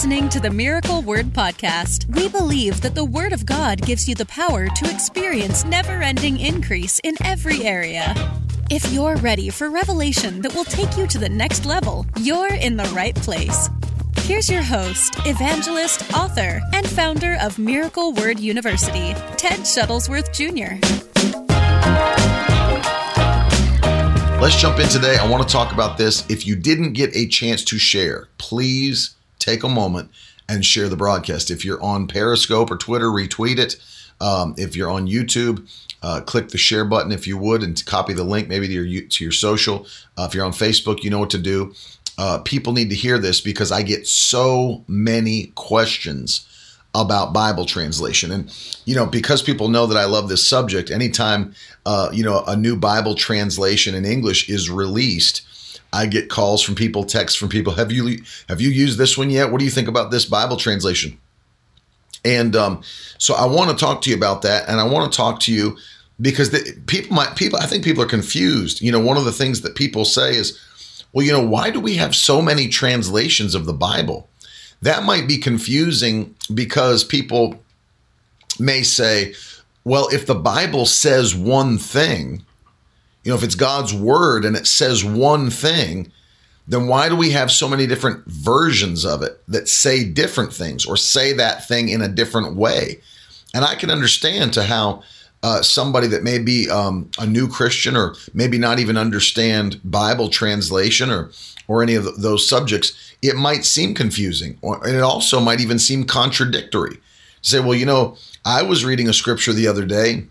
listening to the Miracle Word Podcast. We believe that the Word of God gives you the power to experience never ending increase in every area. If you're ready for revelation that will take you to the next level, you're in the right place. Here's your host, evangelist, author, and founder of Miracle Word University, Ted Shuttlesworth Jr. Let's jump in today. I want to talk about this. If you didn't get a chance to share, please take a moment and share the broadcast. If you're on Periscope or Twitter, retweet it. Um, if you're on YouTube, uh, click the share button if you would, and copy the link maybe to your to your social. Uh, if you're on Facebook, you know what to do. Uh, people need to hear this because I get so many questions about Bible translation, and you know because people know that I love this subject. Anytime uh, you know a new Bible translation in English is released I get calls from people, texts from people. Have you have you used this one yet? What do you think about this Bible translation? And um, so I want to talk to you about that, and I want to talk to you because the, people might people. I think people are confused. You know, one of the things that people say is, "Well, you know, why do we have so many translations of the Bible?" That might be confusing because people may say, "Well, if the Bible says one thing." You know, if it's God's word and it says one thing, then why do we have so many different versions of it that say different things or say that thing in a different way? And I can understand to how uh, somebody that may be um, a new Christian or maybe not even understand Bible translation or or any of those subjects, it might seem confusing, or, and it also might even seem contradictory. Say, well, you know, I was reading a scripture the other day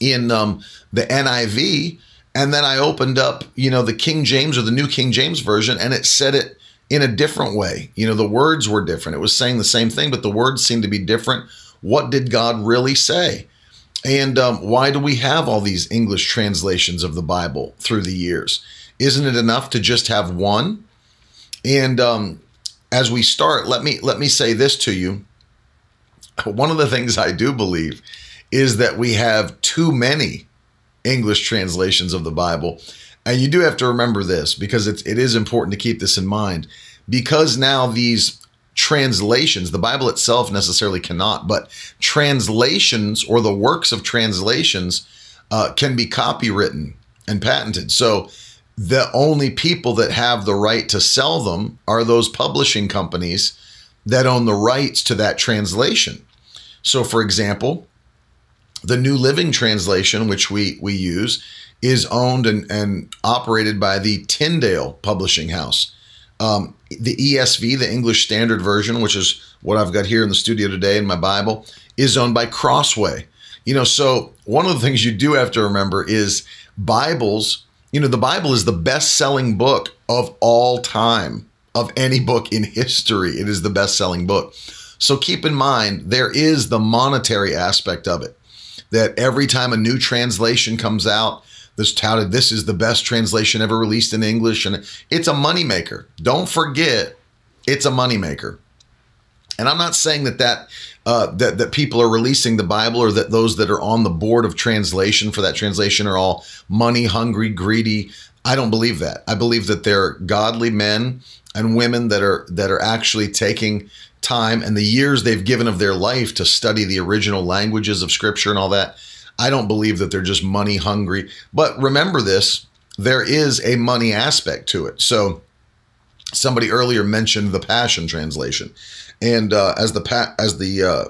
in um, the NIV, and then I opened up, you know, the King James or the New King James version, and it said it in a different way. You know, the words were different. It was saying the same thing, but the words seemed to be different. What did God really say? And um, why do we have all these English translations of the Bible through the years? Isn't it enough to just have one? And um, as we start, let me let me say this to you. One of the things I do believe is that we have too many English translations of the Bible. And you do have to remember this because it's, it is important to keep this in mind. Because now these translations, the Bible itself necessarily cannot, but translations or the works of translations uh, can be copywritten and patented. So the only people that have the right to sell them are those publishing companies that own the rights to that translation. So, for example, the New Living Translation, which we we use, is owned and, and operated by the Tyndale Publishing House. Um, the ESV, the English Standard Version, which is what I've got here in the studio today in my Bible, is owned by Crossway. You know, so one of the things you do have to remember is Bibles. You know, the Bible is the best-selling book of all time of any book in history. It is the best-selling book. So keep in mind there is the monetary aspect of it that every time a new translation comes out, this touted this is the best translation ever released in English, and it's a moneymaker. Don't forget, it's a moneymaker. And I'm not saying that that uh, that that people are releasing the Bible or that those that are on the board of translation for that translation are all money hungry, greedy. I don't believe that. I believe that they're godly men and women that are that are actually taking time and the years they've given of their life to study the original languages of scripture and all that. I don't believe that they're just money hungry. But remember this there is a money aspect to it. So somebody earlier mentioned the Passion Translation. And uh, as the pa- as the uh,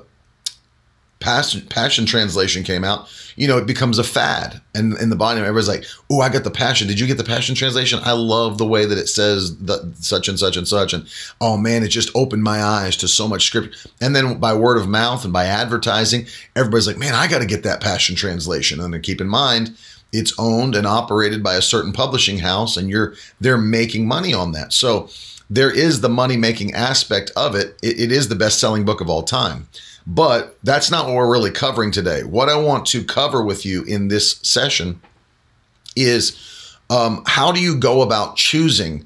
Passion, Passion Translation came out, you know, it becomes a fad. And in the bottom, everybody's like, oh, I got the Passion. Did you get the Passion Translation? I love the way that it says the, such and such and such. And oh man, it just opened my eyes to so much script. And then by word of mouth and by advertising, everybody's like, man, I got to get that Passion Translation. And then keep in mind, it's owned and operated by a certain publishing house, and you're they're making money on that. So there is the money making aspect of it. it, it is the best selling book of all time. But that's not what we're really covering today. What I want to cover with you in this session is um, how do you go about choosing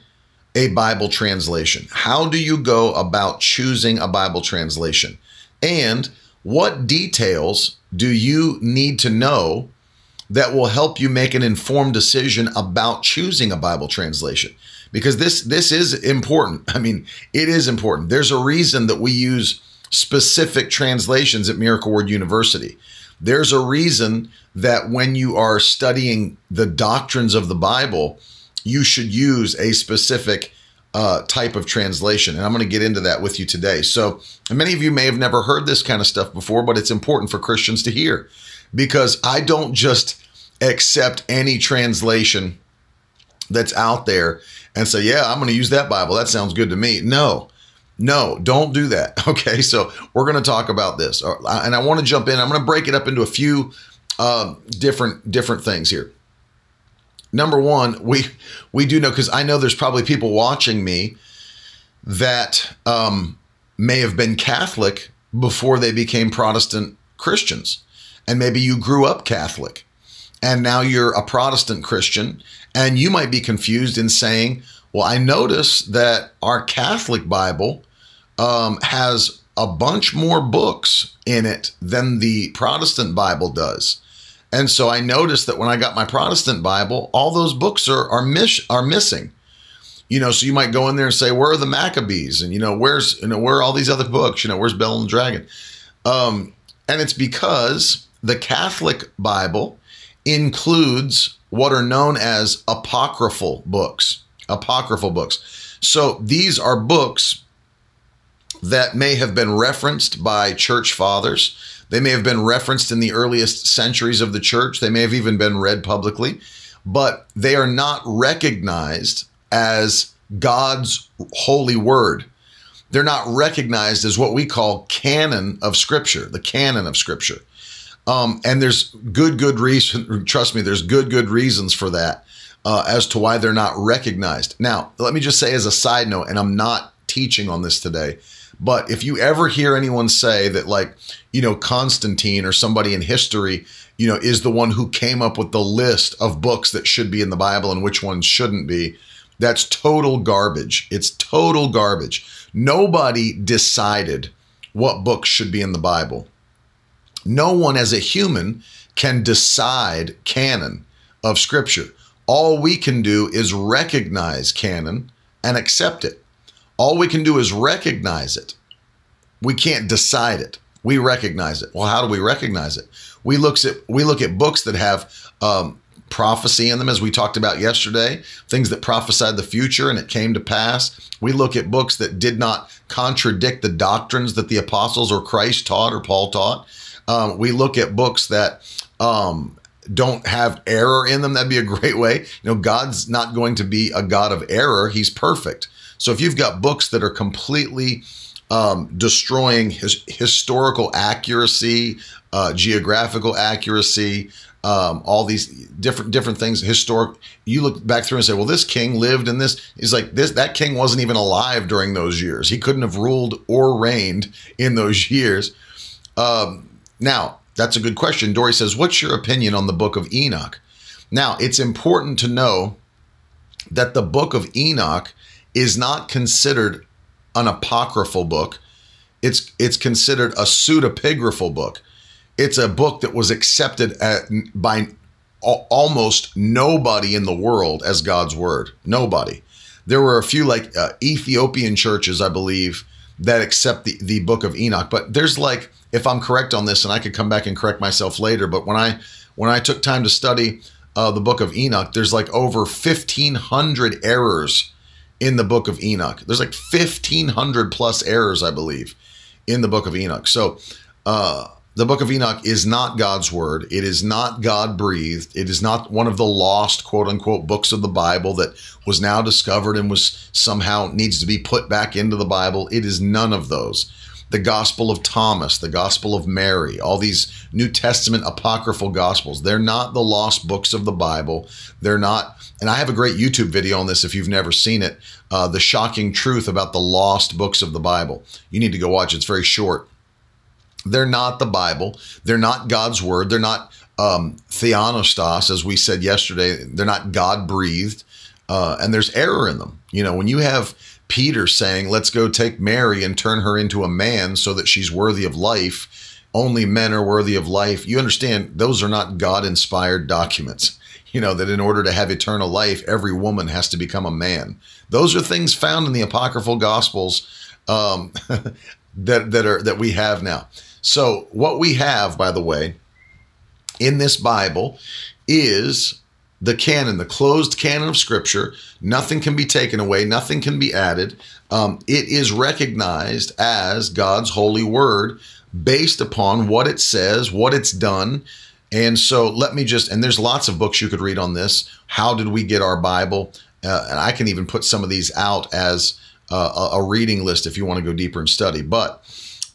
a Bible translation? How do you go about choosing a Bible translation? And what details do you need to know that will help you make an informed decision about choosing a Bible translation because this this is important. I mean, it is important. There's a reason that we use specific translations at Miracle Word University. There's a reason that when you are studying the doctrines of the Bible, you should use a specific uh, type of translation. And I'm going to get into that with you today. So, many of you may have never heard this kind of stuff before, but it's important for Christians to hear because I don't just accept any translation that's out there and say, yeah, I'm going to use that Bible. That sounds good to me. No, no, don't do that. Okay. So we're going to talk about this. Uh, and I want to jump in. I'm going to break it up into a few uh, different, different things here. Number one, we, we do know, because I know there's probably people watching me that um, may have been Catholic before they became Protestant Christians. And maybe you grew up Catholic and now you're a Protestant Christian and you might be confused in saying, well, I notice that our Catholic Bible um, has a bunch more books in it than the Protestant Bible does. And so I noticed that when I got my Protestant Bible, all those books are are, miss, are missing. You know, so you might go in there and say, "Where are the Maccabees?" And you know, "Where's you know where are all these other books?" You know, "Where's Bell and the Dragon?" Um, and it's because the Catholic Bible includes what are known as apocryphal books. Apocryphal books. So these are books that may have been referenced by church fathers. They may have been referenced in the earliest centuries of the church. They may have even been read publicly, but they are not recognized as God's holy word. They're not recognized as what we call canon of Scripture, the canon of Scripture. Um, and there's good, good reason. Trust me, there's good, good reasons for that uh, as to why they're not recognized. Now, let me just say as a side note, and I'm not teaching on this today, but if you ever hear anyone say that, like, you know, Constantine or somebody in history, you know, is the one who came up with the list of books that should be in the Bible and which ones shouldn't be, that's total garbage. It's total garbage. Nobody decided what books should be in the Bible no one as a human can decide canon of scripture. All we can do is recognize canon and accept it. All we can do is recognize it. We can't decide it. We recognize it. Well, how do we recognize it? We looks at we look at books that have um, prophecy in them, as we talked about yesterday, things that prophesied the future and it came to pass. We look at books that did not contradict the doctrines that the apostles or Christ taught or Paul taught. Um, we look at books that um, don't have error in them. That'd be a great way. You know, God's not going to be a God of error. He's perfect. So if you've got books that are completely um, destroying his historical accuracy, uh, geographical accuracy, um, all these different different things, historic. You look back through and say, well, this king lived in this. He's like this. That king wasn't even alive during those years. He couldn't have ruled or reigned in those years. Um, now, that's a good question. Dory says, What's your opinion on the book of Enoch? Now, it's important to know that the book of Enoch is not considered an apocryphal book. It's it's considered a pseudepigraphal book. It's a book that was accepted at, by almost nobody in the world as God's word. Nobody. There were a few like uh, Ethiopian churches, I believe, that accept the, the book of Enoch, but there's like if I'm correct on this, and I could come back and correct myself later, but when I when I took time to study uh, the book of Enoch, there's like over 1,500 errors in the book of Enoch. There's like 1,500 plus errors, I believe, in the book of Enoch. So uh, the book of Enoch is not God's word. It is not God breathed. It is not one of the lost, quote unquote, books of the Bible that was now discovered and was somehow needs to be put back into the Bible. It is none of those the Gospel of Thomas, the Gospel of Mary, all these New Testament apocryphal Gospels. They're not the lost books of the Bible. They're not, and I have a great YouTube video on this if you've never seen it uh, The Shocking Truth About the Lost Books of the Bible. You need to go watch it, it's very short. They're not the Bible, they're not God's Word, they're not um, theopneustos, as we said yesterday, they're not God breathed, uh, and there's error in them. You know, when you have Peter saying, Let's go take Mary and turn her into a man so that she's worthy of life. only men are worthy of life. You understand, those are not God inspired documents. You know, that in order to have eternal life, every woman has to become a man. Those are things found in the apocryphal gospels um, that, that, are, that we have now. So, what we have, by the way, in this Bible is the canon, the closed canon of Scripture. Nothing can be taken away, nothing can be added. Um, it is recognized as God's holy word based upon what it says, what it's done. And so let me just, and there's lots of books you could read on this. How did we get our Bible? Uh, and I can even put some of these out as uh, a reading list if you want to go deeper and study. But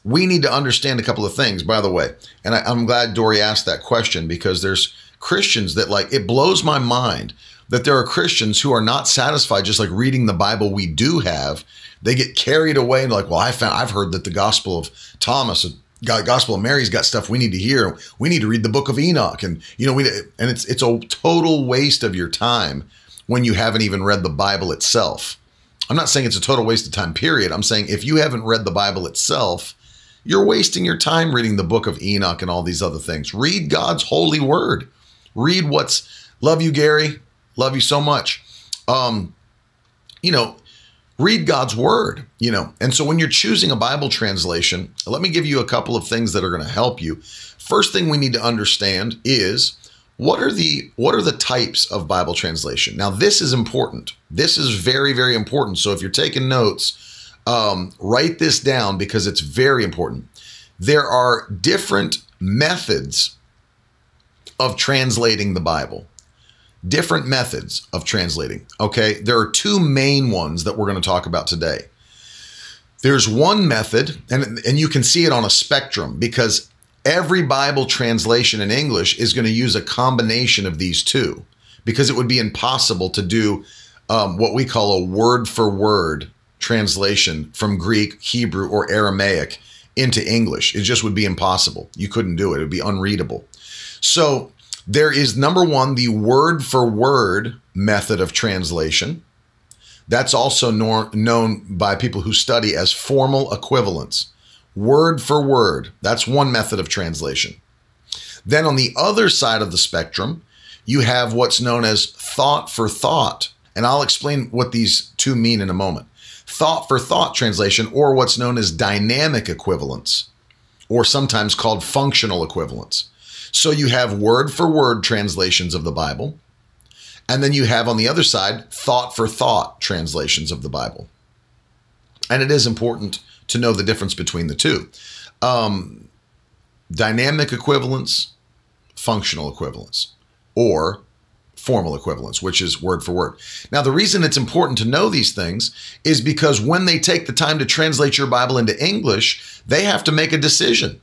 we need to understand a couple of things, by the way. And I, I'm glad Dory asked that question because there's Christians that like, it blows my mind that there are Christians who are not satisfied just like reading the Bible we do have. They get carried away and like, well, I found I've heard that the Gospel of Thomas Gospel of Mary's got stuff we need to hear. We need to read the Book of Enoch, and you know, we and it's it's a total waste of your time when you haven't even read the Bible itself. I'm not saying it's a total waste of time. Period. I'm saying if you haven't read the Bible itself, you're wasting your time reading the Book of Enoch and all these other things. Read God's holy word. Read what's. Love you, Gary. Love you so much. Um, you know, read God's word, you know. And so when you're choosing a Bible translation, let me give you a couple of things that are going to help you. First thing we need to understand is what are the what are the types of Bible translation? Now this is important. This is very very important. So if you're taking notes, um, write this down because it's very important. There are different methods of translating the Bible different methods of translating. Okay, there are two main ones that we're going to talk about today. There's one method, and, and you can see it on a spectrum because every Bible translation in English is going to use a combination of these two because it would be impossible to do um, what we call a word for word translation from Greek, Hebrew, or Aramaic into English. It just would be impossible. You couldn't do it, it would be unreadable. So there is number one, the word for word method of translation. That's also nor- known by people who study as formal equivalence. Word for word. That's one method of translation. Then on the other side of the spectrum, you have what's known as thought for thought. And I'll explain what these two mean in a moment. Thought for thought translation, or what's known as dynamic equivalence, or sometimes called functional equivalence. So you have word for word translations of the Bible. And then you have on the other side thought for thought translations of the Bible. And it is important to know the difference between the two. Um, dynamic equivalence, functional equivalence, or formal equivalence, which is word for word. Now, the reason it's important to know these things is because when they take the time to translate your Bible into English, they have to make a decision.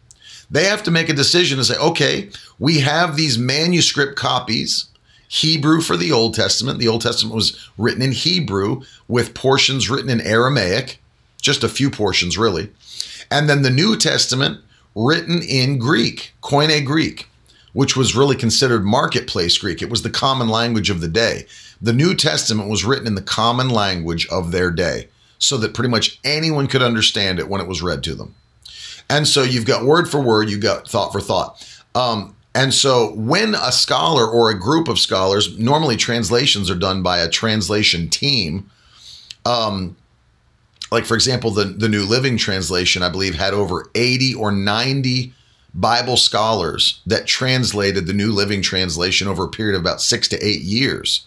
They have to make a decision and say, okay, we have these manuscript copies. Hebrew for the Old Testament. The Old Testament was written in Hebrew with portions written in Aramaic, just a few portions really. And then the New Testament written in Greek, Koine Greek, which was really considered marketplace Greek. It was the common language of the day. The New Testament was written in the common language of their day so that pretty much anyone could understand it when it was read to them. And so you've got word for word, you've got thought for thought. Um, and so when a scholar or a group of scholars, normally translations are done by a translation team. Um, like for example, the, the New Living Translation, I believe, had over 80 or 90 Bible scholars that translated the New Living Translation over a period of about six to eight years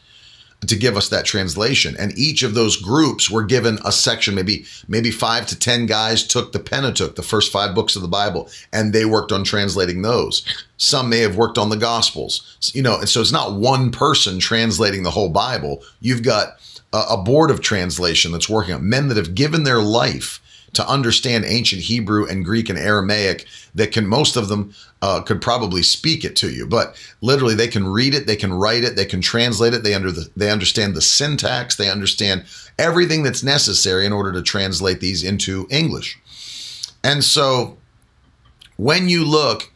to give us that translation. And each of those groups were given a section. Maybe maybe 5 to 10 guys took the pentateuch the first 5 books of the bible and they worked on translating those. Some may have worked on the gospels. You know and so it's not one person translating the whole bible. You've got a, a board of translation that's working on men that have given their life to understand ancient Hebrew and Greek and Aramaic that can most of them uh, could probably speak it to you, but literally they can read it, they can write it, they can translate it, they under the, they understand the syntax, they understand everything that's necessary in order to translate these into English. And so when you look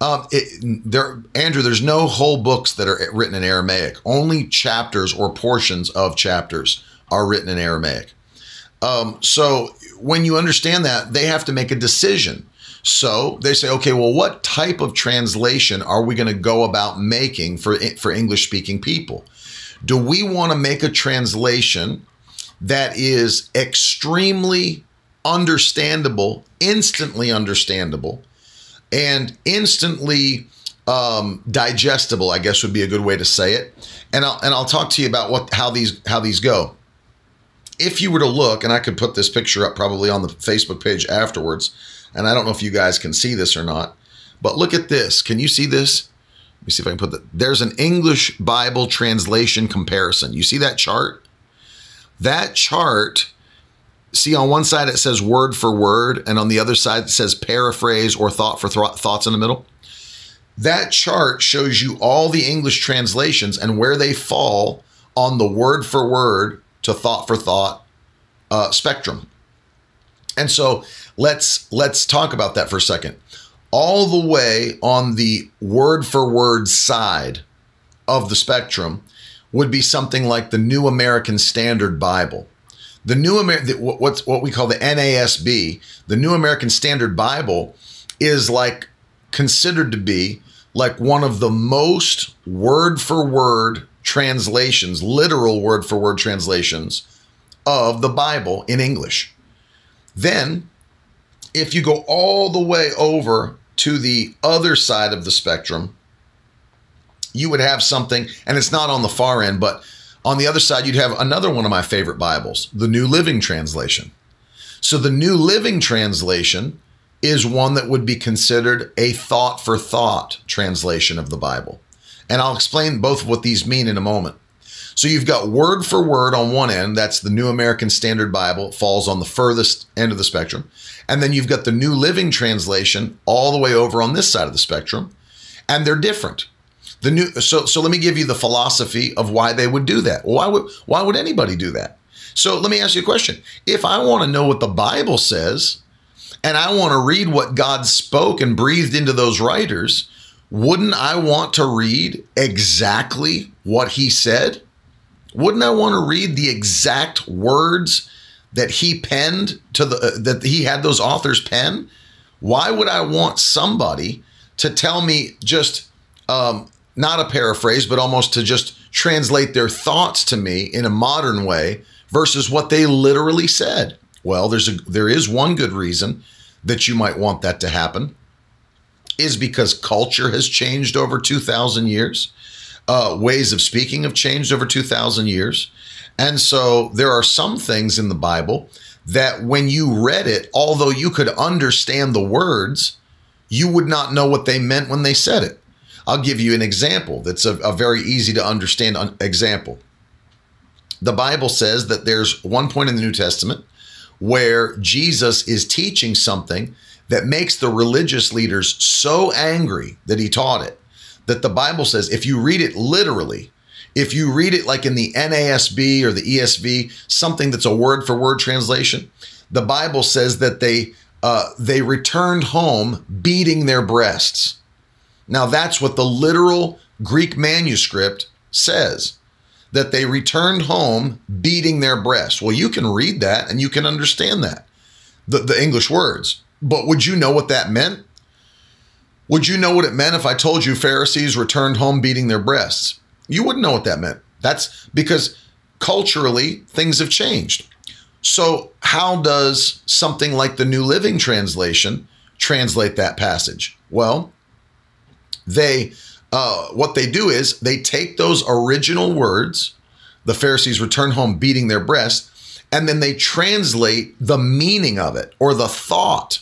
um, it, there, Andrew, there's no whole books that are written in Aramaic. Only chapters or portions of chapters are written in Aramaic. Um, so when you understand that, they have to make a decision. So they say, okay, well, what type of translation are we going to go about making for, for English speaking people? Do we want to make a translation that is extremely understandable, instantly understandable, and instantly um, digestible? I guess would be a good way to say it. And I'll and I'll talk to you about what how these how these go. If you were to look, and I could put this picture up probably on the Facebook page afterwards, and I don't know if you guys can see this or not, but look at this. Can you see this? Let me see if I can put that. There's an English Bible translation comparison. You see that chart? That chart, see on one side it says word for word, and on the other side it says paraphrase or thought for th- thoughts in the middle. That chart shows you all the English translations and where they fall on the word for word to thought for thought uh, spectrum. And so let's let's talk about that for a second. All the way on the word for word side of the spectrum would be something like the New American Standard Bible. The New American, what's what we call the NASB, the New American Standard Bible, is like considered to be like one of the most word for word translations, literal word for word translations of the Bible in English. Then, if you go all the way over to the other side of the spectrum, you would have something, and it's not on the far end, but on the other side, you'd have another one of my favorite Bibles, the New Living Translation. So the New Living Translation is one that would be considered a thought for thought translation of the Bible. And I'll explain both of what these mean in a moment. So you've got word for word on one end, that's the New American Standard Bible, falls on the furthest end of the spectrum. And then you've got the New Living Translation all the way over on this side of the spectrum, and they're different. The new so so let me give you the philosophy of why they would do that. Why would why would anybody do that? So let me ask you a question. If I want to know what the Bible says, and I want to read what God spoke and breathed into those writers, wouldn't I want to read exactly what he said? Wouldn't I want to read the exact words that he penned to the uh, that he had those authors pen? Why would I want somebody to tell me just um, not a paraphrase, but almost to just translate their thoughts to me in a modern way versus what they literally said? Well, there's a there is one good reason that you might want that to happen is because culture has changed over 2000 years. Uh, ways of speaking have changed over 2000 years. And so there are some things in the Bible that when you read it, although you could understand the words, you would not know what they meant when they said it. I'll give you an example that's a, a very easy to understand example. The Bible says that there's one point in the New Testament where Jesus is teaching something that makes the religious leaders so angry that he taught it that the Bible says if you read it literally, if you read it like in the NASB or the ESV, something that's a word for word translation, the Bible says that they uh, they returned home beating their breasts. Now that's what the literal Greek manuscript says that they returned home beating their breasts. Well, you can read that and you can understand that, the, the English words. But would you know what that meant? Would you know what it meant if I told you Pharisees returned home beating their breasts? You wouldn't know what that meant. That's because culturally things have changed. So, how does something like the New Living Translation translate that passage? Well, they uh, what they do is they take those original words, the Pharisees return home beating their breasts, and then they translate the meaning of it or the thought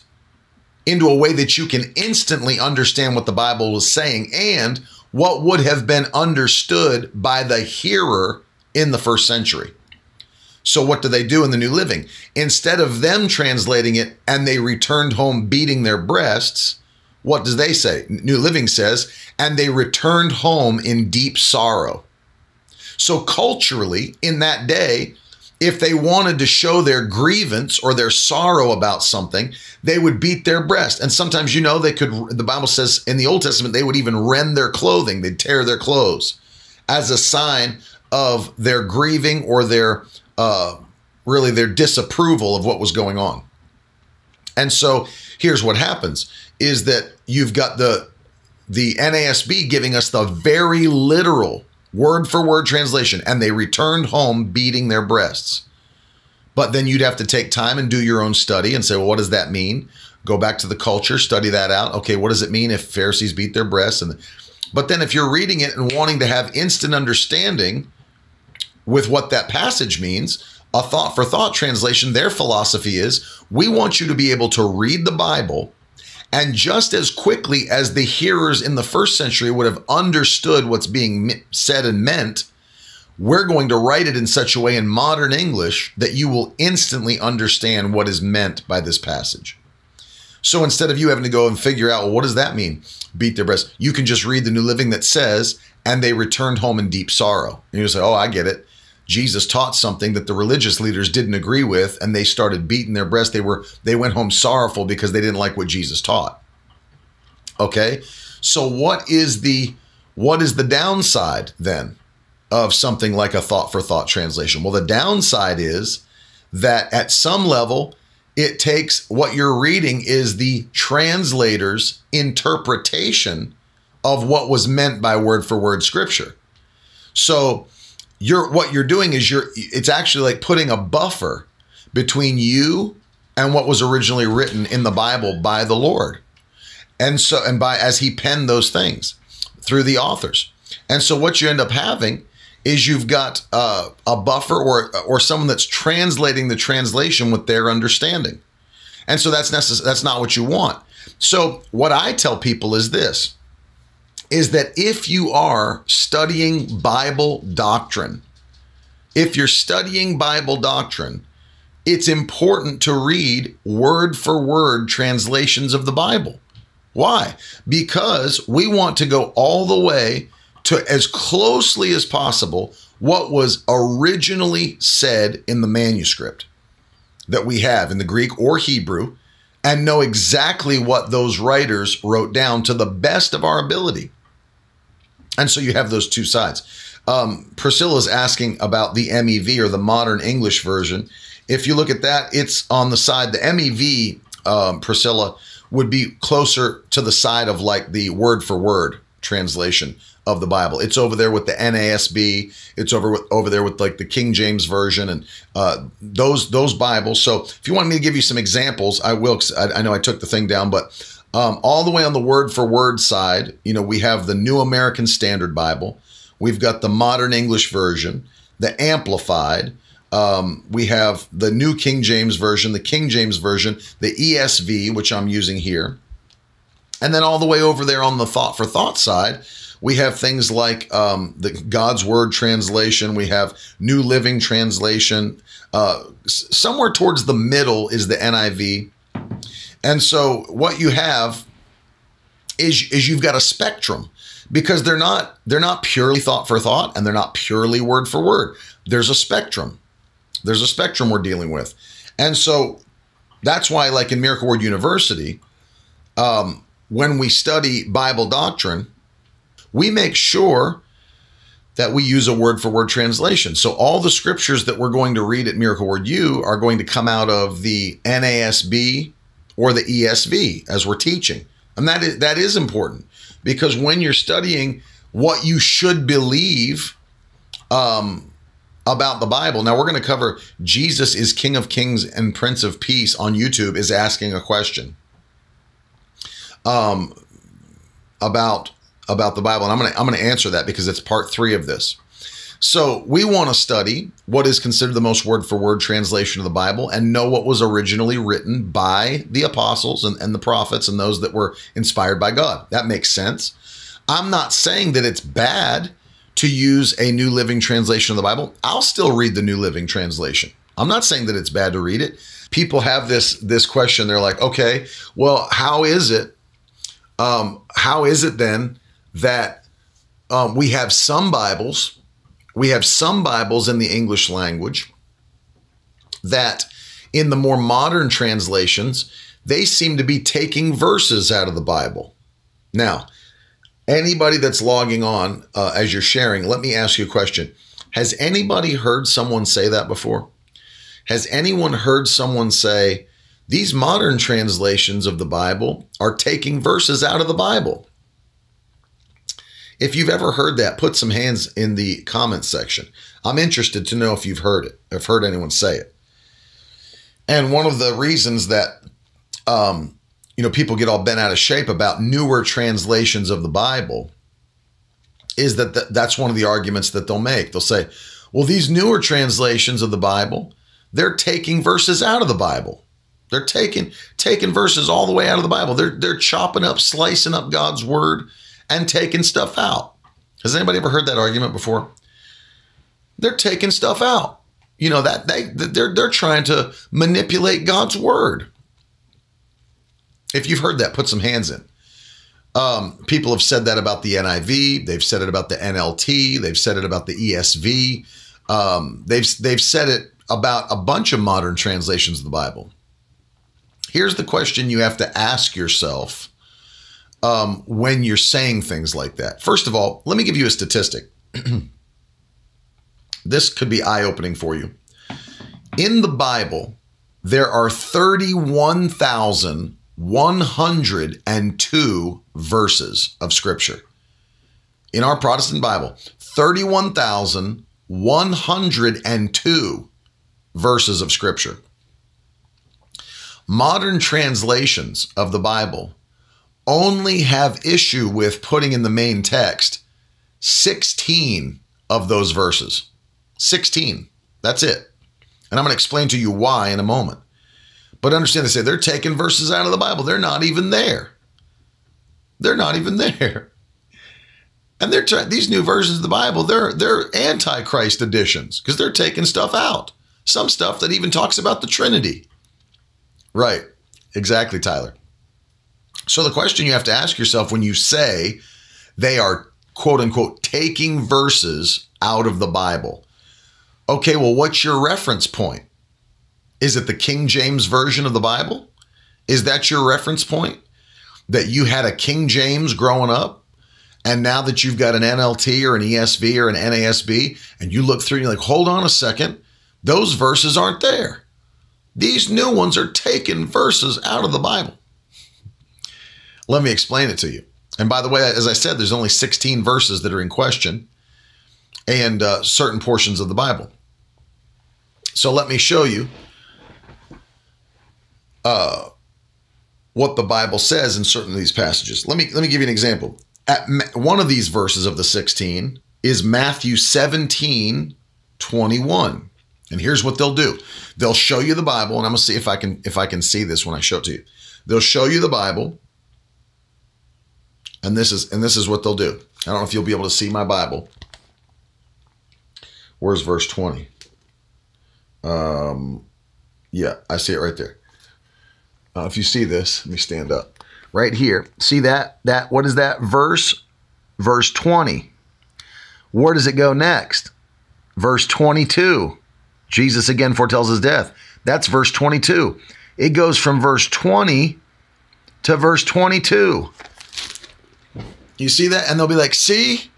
into a way that you can instantly understand what the Bible was saying and what would have been understood by the hearer in the first century. So, what do they do in the New Living? Instead of them translating it and they returned home beating their breasts, what does they say? New Living says, and they returned home in deep sorrow. So, culturally, in that day, if they wanted to show their grievance or their sorrow about something, they would beat their breast. And sometimes, you know, they could, the Bible says in the Old Testament, they would even rend their clothing, they'd tear their clothes as a sign of their grieving or their, uh, really, their disapproval of what was going on. And so here's what happens is that you've got the the NASB giving us the very literal word for word translation and they returned home beating their breasts. But then you'd have to take time and do your own study and say, well, what does that mean? Go back to the culture, study that out. Okay, what does it mean if Pharisees beat their breasts? And but then if you're reading it and wanting to have instant understanding with what that passage means, a thought for thought translation, their philosophy is we want you to be able to read the Bible and just as quickly as the hearers in the first century would have understood what's being said and meant, we're going to write it in such a way in modern English that you will instantly understand what is meant by this passage. So instead of you having to go and figure out, well, what does that mean? Beat their breast. You can just read the New Living that says, and they returned home in deep sorrow. And you say, oh, I get it. Jesus taught something that the religious leaders didn't agree with, and they started beating their breast. They were they went home sorrowful because they didn't like what Jesus taught. Okay, so what is the what is the downside then of something like a thought for thought translation? Well, the downside is that at some level, it takes what you're reading is the translator's interpretation of what was meant by word for word scripture. So you're what you're doing is you're it's actually like putting a buffer between you and what was originally written in the Bible by the Lord. And so and by as he penned those things through the authors. And so what you end up having is you've got a buffer or or someone that's translating the translation with their understanding. And so that's necess- that's not what you want. So what I tell people is this is that if you are studying Bible doctrine, if you're studying Bible doctrine, it's important to read word for word translations of the Bible. Why? Because we want to go all the way to as closely as possible what was originally said in the manuscript that we have in the Greek or Hebrew and know exactly what those writers wrote down to the best of our ability. And so you have those two sides. Um, is asking about the MEV or the modern English version. If you look at that, it's on the side, the MEV, um, Priscilla, would be closer to the side of like the word for word translation of the Bible. It's over there with the NASB. It's over with over there with like the King James version and uh, those those Bibles. So if you want me to give you some examples, I will. I, I know I took the thing down, but um, all the way on the word for word side, you know, we have the New American Standard Bible. We've got the Modern English Version, the Amplified. Um, we have the New King James Version, the King James Version, the ESV, which I'm using here. And then all the way over there on the thought for thought side, we have things like um, the God's Word translation. We have New Living Translation. Uh, somewhere towards the middle is the NIV. And so what you have is is you've got a spectrum because they're not they're not purely thought for thought and they're not purely word for word. There's a spectrum. There's a spectrum we're dealing with. And so that's why like in Miracle Word University, um, when we study Bible doctrine, we make sure that we use a word for word translation. So all the scriptures that we're going to read at Miracle Word U are going to come out of the NASB or the ESV as we're teaching. And that is that is important because when you're studying what you should believe um, about the Bible. Now we're going to cover Jesus is King of Kings and Prince of Peace on YouTube is asking a question um, about about the Bible, and I'm going to I'm going to answer that because it's part three of this. So we want to study what is considered the most word for word translation of the Bible and know what was originally written by the apostles and, and the prophets and those that were inspired by God. That makes sense. I'm not saying that it's bad to use a New Living Translation of the Bible. I'll still read the New Living Translation. I'm not saying that it's bad to read it. People have this this question. They're like, okay, well, how is it? Um, how is it then that um, we have some Bibles we have some Bibles in the English language that, in the more modern translations, they seem to be taking verses out of the Bible. Now, anybody that's logging on uh, as you're sharing, let me ask you a question. Has anybody heard someone say that before? Has anyone heard someone say These modern translations of the Bible are taking verses out of the Bible. If you've ever heard that, put some hands in the comments section. I'm interested to know if you've heard it, if heard anyone say it. And one of the reasons that um, you know people get all bent out of shape about newer translations of the Bible is that th- that's one of the arguments that they'll make. They'll say, "Well, these newer translations of the Bible, they're taking verses out of the Bible. They're taking taking verses all the way out of the Bible. They're they're chopping up, slicing up God's word and taking stuff out." Has anybody ever heard that argument before? They're taking stuff out. You know that they they're they're trying to manipulate God's word. If you've heard that, put some hands in. Um, people have said that about the NIV. They've said it about the NLT. They've said it about the ESV. Um, they've they've said it about a bunch of modern translations of the Bible. Here's the question you have to ask yourself um, when you're saying things like that. First of all, let me give you a statistic. this could be eye opening for you. In the Bible, there are 31,102 verses of Scripture. In our Protestant Bible, 31,102 verses of Scripture. Modern translations of the Bible only have issue with putting in the main text 16 of those verses. 16. That's it. And I'm going to explain to you why in a moment. But understand they say they're taking verses out of the Bible. They're not even there. They're not even there. And they're these new versions of the Bible, they're they're antichrist editions because they're taking stuff out. Some stuff that even talks about the Trinity. Right. Exactly, Tyler. So the question you have to ask yourself when you say they are quote unquote taking verses out of the Bible Okay, well, what's your reference point? Is it the King James Version of the Bible? Is that your reference point? That you had a King James growing up, and now that you've got an NLT or an ESV or an NASB, and you look through and you're like, hold on a second, those verses aren't there. These new ones are taking verses out of the Bible. Let me explain it to you. And by the way, as I said, there's only 16 verses that are in question and uh, certain portions of the Bible. So let me show you uh, what the Bible says in certain of these passages. Let me let me give you an example. At one of these verses of the 16 is Matthew 17, 21. And here's what they'll do. They'll show you the Bible, and I'm gonna see if I can if I can see this when I show it to you. They'll show you the Bible, and this is and this is what they'll do. I don't know if you'll be able to see my Bible. Where's verse 20? Um, yeah, I see it right there. Uh, if you see this, let me stand up. Right here. See that? That what is that verse? Verse 20. Where does it go next? Verse 22. Jesus again foretells his death. That's verse 22. It goes from verse 20 to verse 22. You see that? And they'll be like, see,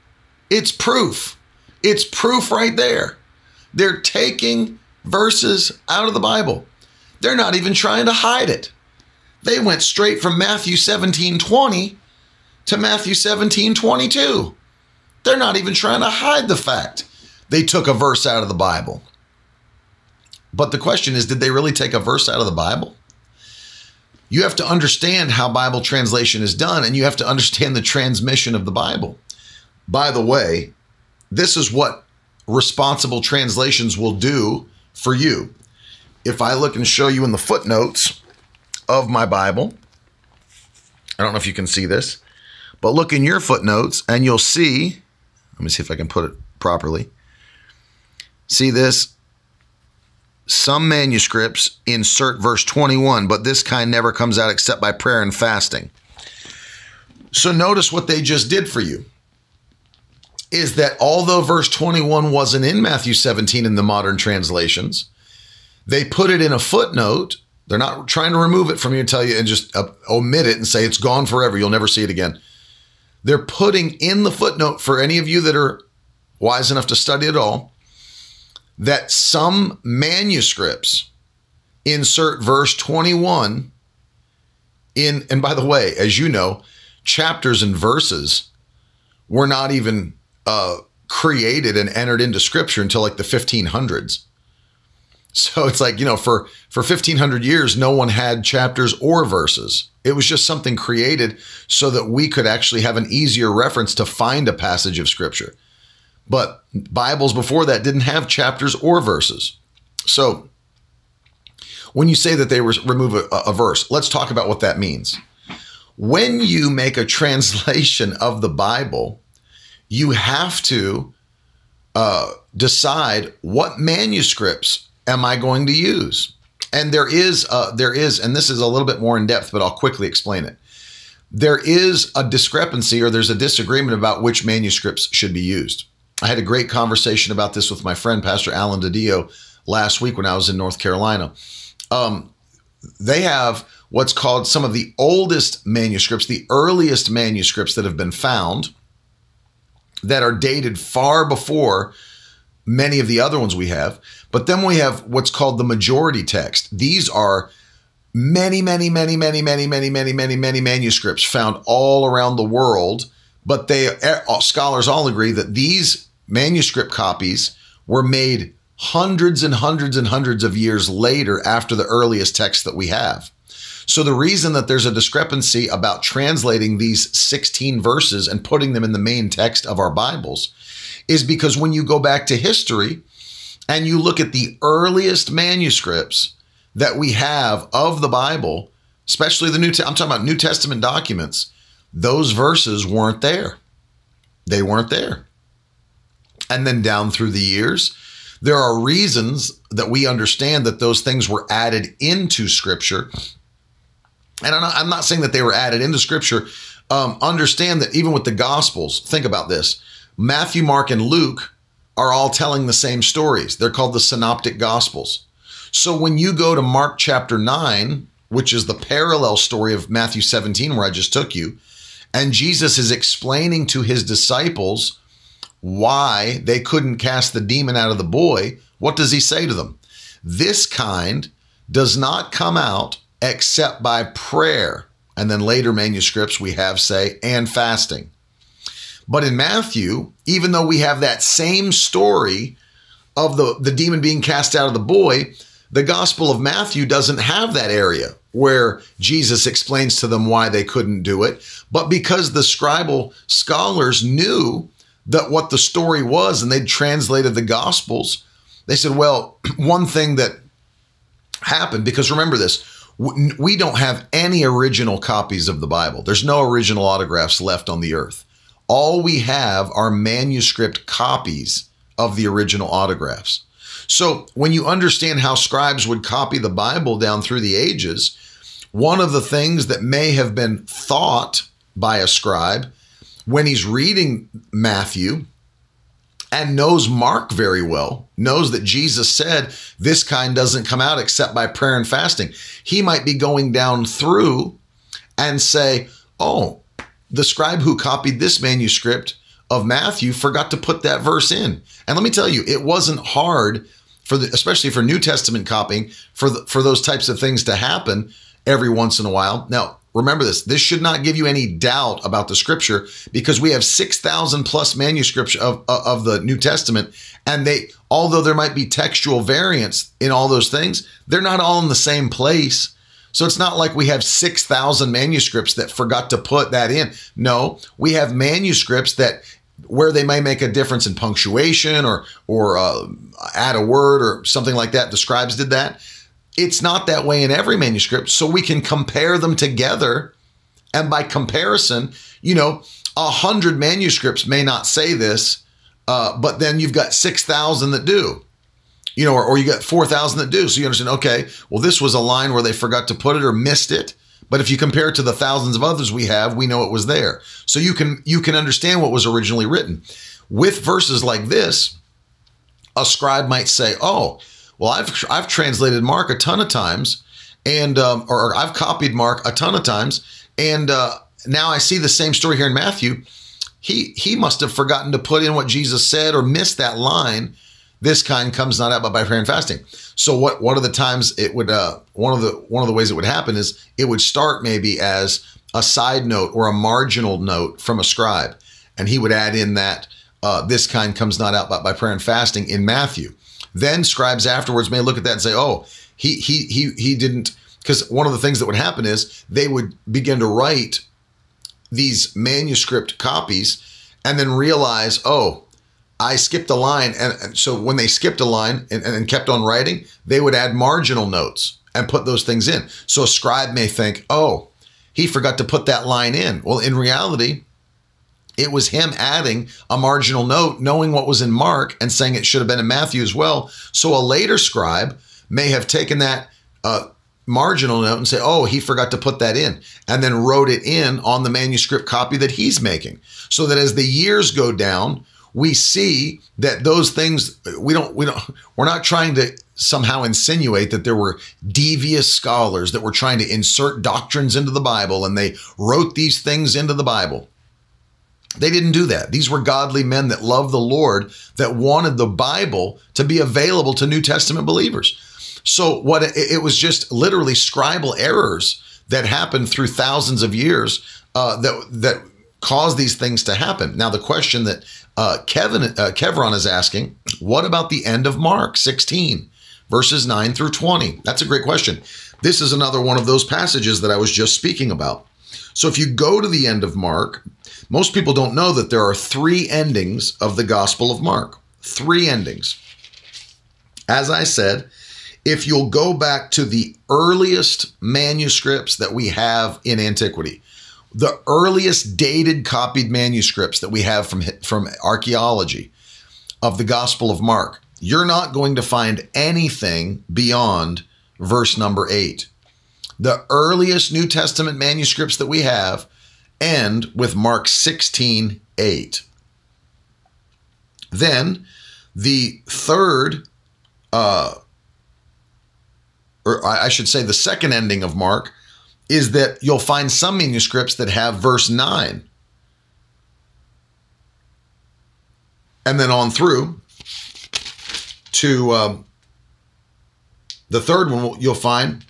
it's proof. It's proof right there. They're taking verses out of the Bible. They're not even trying to hide it. They went straight from Matthew 17 20 to Matthew 17 22. They're not even trying to hide the fact they took a verse out of the Bible. But the question is did they really take a verse out of the Bible? You have to understand how Bible translation is done and you have to understand the transmission of the Bible. By the way, this is what responsible translations will do for you. If I look and show you in the footnotes of my Bible, I don't know if you can see this, but look in your footnotes and you'll see. Let me see if I can put it properly. See this? Some manuscripts insert verse 21, but this kind never comes out except by prayer and fasting. So notice what they just did for you is that although verse 21 wasn't in Matthew 17 in the modern translations, they put it in a footnote. They're not trying to remove it from you and tell you and just uh, omit it and say it's gone forever. You'll never see it again. They're putting in the footnote for any of you that are wise enough to study it all that some manuscripts insert verse 21 in and by the way, as you know, chapters and verses were not even uh, created and entered into scripture until like the 1500s. So it's like, you know, for for 1500 years no one had chapters or verses. It was just something created so that we could actually have an easier reference to find a passage of scripture. But Bibles before that didn't have chapters or verses. So when you say that they remove a, a verse, let's talk about what that means. When you make a translation of the Bible, you have to uh, decide what manuscripts am I going to use. And there is, there is, and this is a little bit more in depth, but I'll quickly explain it. There is a discrepancy or there's a disagreement about which manuscripts should be used. I had a great conversation about this with my friend Pastor Alan DiDio last week when I was in North Carolina. Um, they have what's called some of the oldest manuscripts, the earliest manuscripts that have been found that are dated far before many of the other ones we have. But then we have what's called the majority text. These are many, many, many, many, many, many, many, many, many manuscripts found all around the world. But they scholars all agree that these manuscript copies were made hundreds and hundreds and hundreds of years later after the earliest text that we have. So the reason that there's a discrepancy about translating these 16 verses and putting them in the main text of our Bibles is because when you go back to history and you look at the earliest manuscripts that we have of the Bible, especially the New I'm talking about New Testament documents, those verses weren't there. They weren't there. And then down through the years, there are reasons that we understand that those things were added into scripture and I'm not, I'm not saying that they were added into scripture. Um, understand that even with the gospels, think about this Matthew, Mark, and Luke are all telling the same stories. They're called the synoptic gospels. So when you go to Mark chapter 9, which is the parallel story of Matthew 17, where I just took you, and Jesus is explaining to his disciples why they couldn't cast the demon out of the boy, what does he say to them? This kind does not come out except by prayer. And then later manuscripts we have say, and fasting. But in Matthew, even though we have that same story of the, the demon being cast out of the boy, the Gospel of Matthew doesn't have that area where Jesus explains to them why they couldn't do it. But because the scribal scholars knew that what the story was and they'd translated the Gospels, they said, well, one thing that happened, because remember this, we don't have any original copies of the Bible. There's no original autographs left on the earth. All we have are manuscript copies of the original autographs. So when you understand how scribes would copy the Bible down through the ages, one of the things that may have been thought by a scribe when he's reading Matthew and knows Mark very well, knows that Jesus said this kind doesn't come out except by prayer and fasting. He might be going down through and say, Oh, the scribe who copied this manuscript of Matthew forgot to put that verse in. And let me tell you, it wasn't hard for the, especially for New Testament copying, for the, for those types of things to happen every once in a while. Now, Remember this. This should not give you any doubt about the scripture because we have 6,000 plus manuscripts of, of the New Testament. And they, although there might be textual variants in all those things, they're not all in the same place. So it's not like we have 6,000 manuscripts that forgot to put that in. No, we have manuscripts that where they may make a difference in punctuation or or uh, add a word or something like that. The scribes did that. It's not that way in every manuscript. So we can compare them together. And by comparison, you know, a hundred manuscripts may not say this, uh, but then you've got 6,000 that do, you know, or, or you got 4,000 that do. So you understand, okay, well, this was a line where they forgot to put it or missed it. But if you compare it to the thousands of others we have, we know it was there. So you can you can understand what was originally written. With verses like this, a scribe might say, "Oh, well, I've I've translated Mark a ton of times, and um, or, I've copied Mark a ton of times, and uh, now I see the same story here in Matthew. He he must have forgotten to put in what Jesus said or missed that line this kind comes not out but by prayer and fasting. So what one of the times it would uh, one of the one of the ways it would happen is it would start maybe as a side note or a marginal note from a scribe, and he would add in that uh, this kind comes not out but by prayer and fasting in Matthew. Then scribes afterwards may look at that and say, oh, he he he he didn't because one of the things that would happen is they would begin to write these manuscript copies and then realize, oh, I skipped a line. And, and so when they skipped a line and, and kept on writing, they would add marginal notes and put those things in. So a scribe may think, oh, he forgot to put that line in. Well, in reality, it was him adding a marginal note, knowing what was in Mark and saying it should have been in Matthew as well. So a later scribe may have taken that uh, marginal note and say, oh, he forgot to put that in, and then wrote it in on the manuscript copy that he's making. So that as the years go down, we see that those things we don't we don't we're not trying to somehow insinuate that there were devious scholars that were trying to insert doctrines into the Bible and they wrote these things into the Bible. They didn't do that. These were godly men that loved the Lord that wanted the Bible to be available to New Testament believers. So what it, was just literally scribal errors that happened through thousands of years uh, that that caused these things to happen. Now the question that uh, Kevin uh, Kevron is asking, what about the end of Mark 16 verses 9 through 20? That's a great question. This is another one of those passages that I was just speaking about. So if you go to the end of Mark, most people don't know that there are three endings of the Gospel of Mark. Three endings. As I said, if you'll go back to the earliest manuscripts that we have in antiquity, the earliest dated copied manuscripts that we have from, from archaeology of the Gospel of Mark, you're not going to find anything beyond verse number eight. The earliest New Testament manuscripts that we have end with Mark 16 8. Then the third uh, or I should say the second ending of Mark, is that you'll find some manuscripts that have verse 9. And then on through to um, the third one, you'll find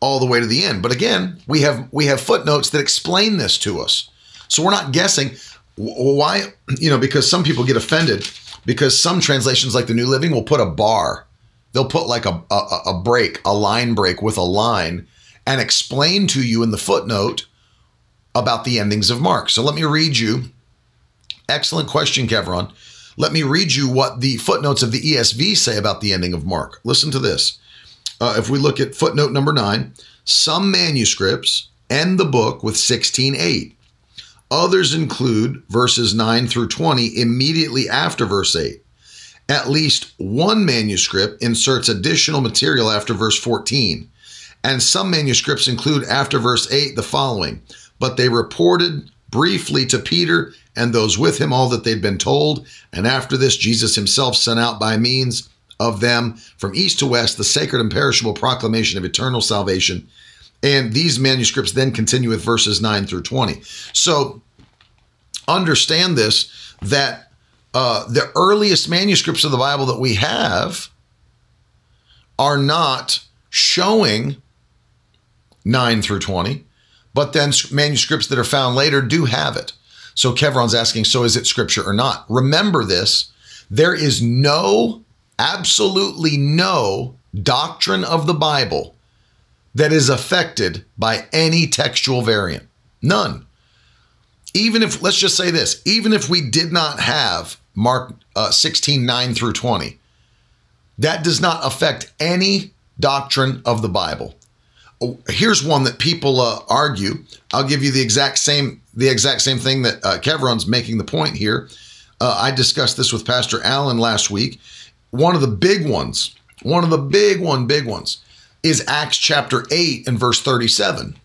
all the way to the end. But again, we have we have footnotes that explain this to us. So we're not guessing why, you know, because some people get offended because some translations like the New Living will put a bar they'll put like a, a, a break, a line break with a line, and explain to you in the footnote about the endings of Mark. So let me read you. Excellent question, Kevron. Let me read you what the footnotes of the ESV say about the ending of Mark. Listen to this. Uh, if we look at footnote number nine, some manuscripts end the book with 16:8. Others include verses 9 through 20 immediately after verse 8. At least one manuscript inserts additional material after verse 14, and some manuscripts include after verse 8 the following But they reported briefly to Peter and those with him all that they'd been told, and after this, Jesus himself sent out by means of them from east to west the sacred and perishable proclamation of eternal salvation. And these manuscripts then continue with verses 9 through 20. So understand this that uh, the earliest manuscripts of the Bible that we have are not showing 9 through 20, but then manuscripts that are found later do have it. So Kevron's asking, so is it scripture or not? Remember this there is no, absolutely no doctrine of the Bible that is affected by any textual variant. None. Even if, let's just say this, even if we did not have Mark uh, 16, 9 through 20. That does not affect any doctrine of the Bible. Oh, here's one that people uh, argue. I'll give you the exact same the exact same thing that uh, Kevron's making the point here. Uh, I discussed this with Pastor Alan last week. One of the big ones, one of the big one, big ones, is Acts chapter eight and verse thirty-seven.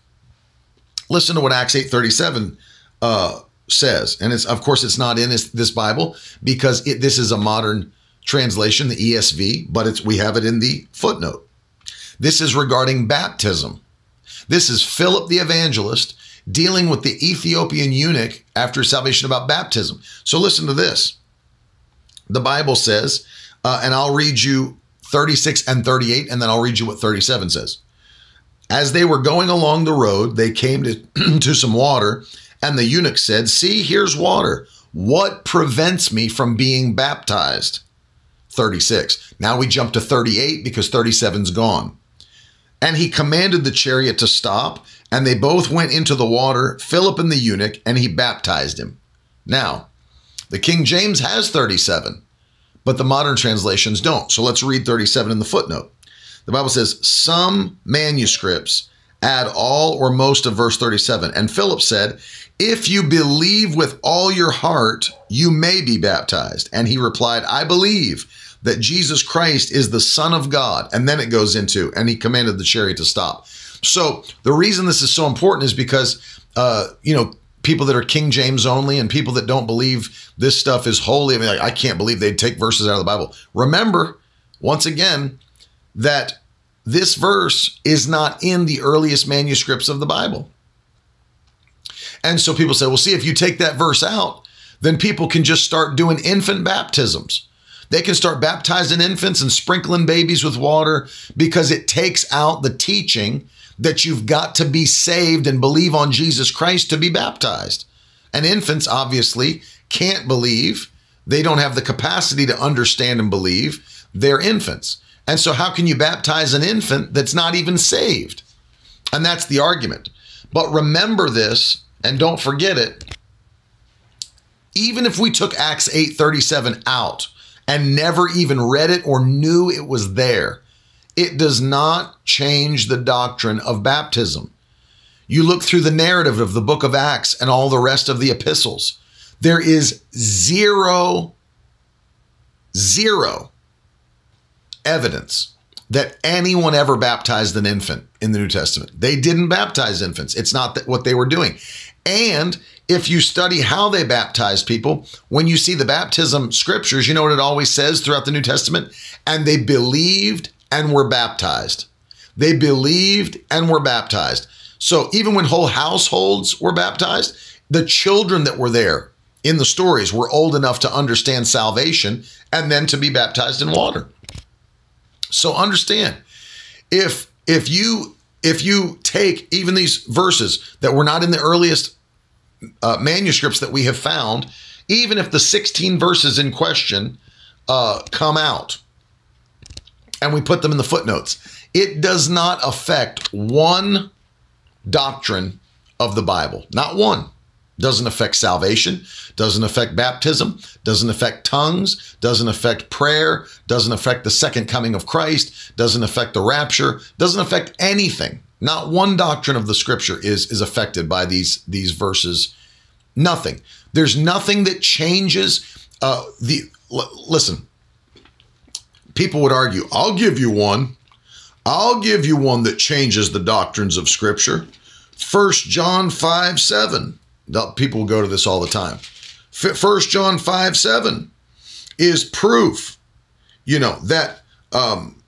Listen to what Acts eight thirty-seven uh, says. And it's of course it's not in this, this Bible because it, this is a modern translation, the ESV, but it's we have it in the footnote. This is regarding baptism. This is Philip the evangelist dealing with the Ethiopian eunuch after salvation about baptism. So listen to this. The Bible says Uh, and I'll read you 36 and 38, and then I'll read you what 37 says. As they were going along the road, they came to, to some water, and the eunuch said, See, here's water. What prevents me from being baptized? 36. Now we jump to 38 because 37's gone. And he commanded the chariot to stop, and they both went into the water, Philip and the eunuch, and he baptized him. Now, the King James has 37, but the modern translations don't. So let's read 37 in the footnote. The Bible says, Some manuscripts add all or most of verse 37. And Philip said, If you believe with all your heart, you may be baptized. And he replied, I believe that Jesus Christ is the Son of God. And then it goes into, and he commanded the chariot to stop. So the reason this is so important is because, uh, you know, people that are King James only and people that don't believe this stuff is holy. I mean, like, I can't believe they'd take verses out of the Bible. Remember, once again, that this verse is not in the earliest manuscripts of the Bible. And so people say, well, see, if you take that verse out, then people can just start doing infant baptisms. They can start baptizing infants and sprinkling babies with water because it takes out the teaching that you've got to be saved and believe on Jesus Christ to be baptized. And infants obviously can't believe. They don't have the capacity to understand and believe. They're infants. And so, how can you baptize an infant that's not even saved? And that's the argument. But remember this and don't forget it. Even if we took Acts 8:37 out and never even read it or knew it was there, it does not change the doctrine of baptism. You look through the narrative of the book of Acts and all the rest of the epistles, there is zero, zero evidence that anyone ever baptized an infant in the New Testament. They didn't baptize infants. It's not what they were doing. And if you study how they baptized people, when you see the baptism scriptures, you know what it always says throughout the New Testament? And they believed and were baptized. They believed and were baptized. So even when whole households were baptized, the children that were there in the stories were old enough to understand salvation and then to be baptized in water. So understand, if if you if you take even these verses that were not in the earliest uh, manuscripts that we have found, even if the 16 verses in question uh, come out, and we put them in the footnotes. It does not affect one doctrine of the Bible, not one. Doesn't affect salvation, doesn't affect baptism, doesn't affect tongues, doesn't affect prayer, doesn't affect the second coming of Christ, doesn't affect the rapture, doesn't affect anything. Not one doctrine of the scripture is, is affected by these, these verses. Nothing. There's nothing that changes uh, the. L- listen, people would argue, I'll give you one. I'll give you one that changes the doctrines of Scripture. First John 5 7. People go to this all the time. First John 5 7 is proof, you know, that um,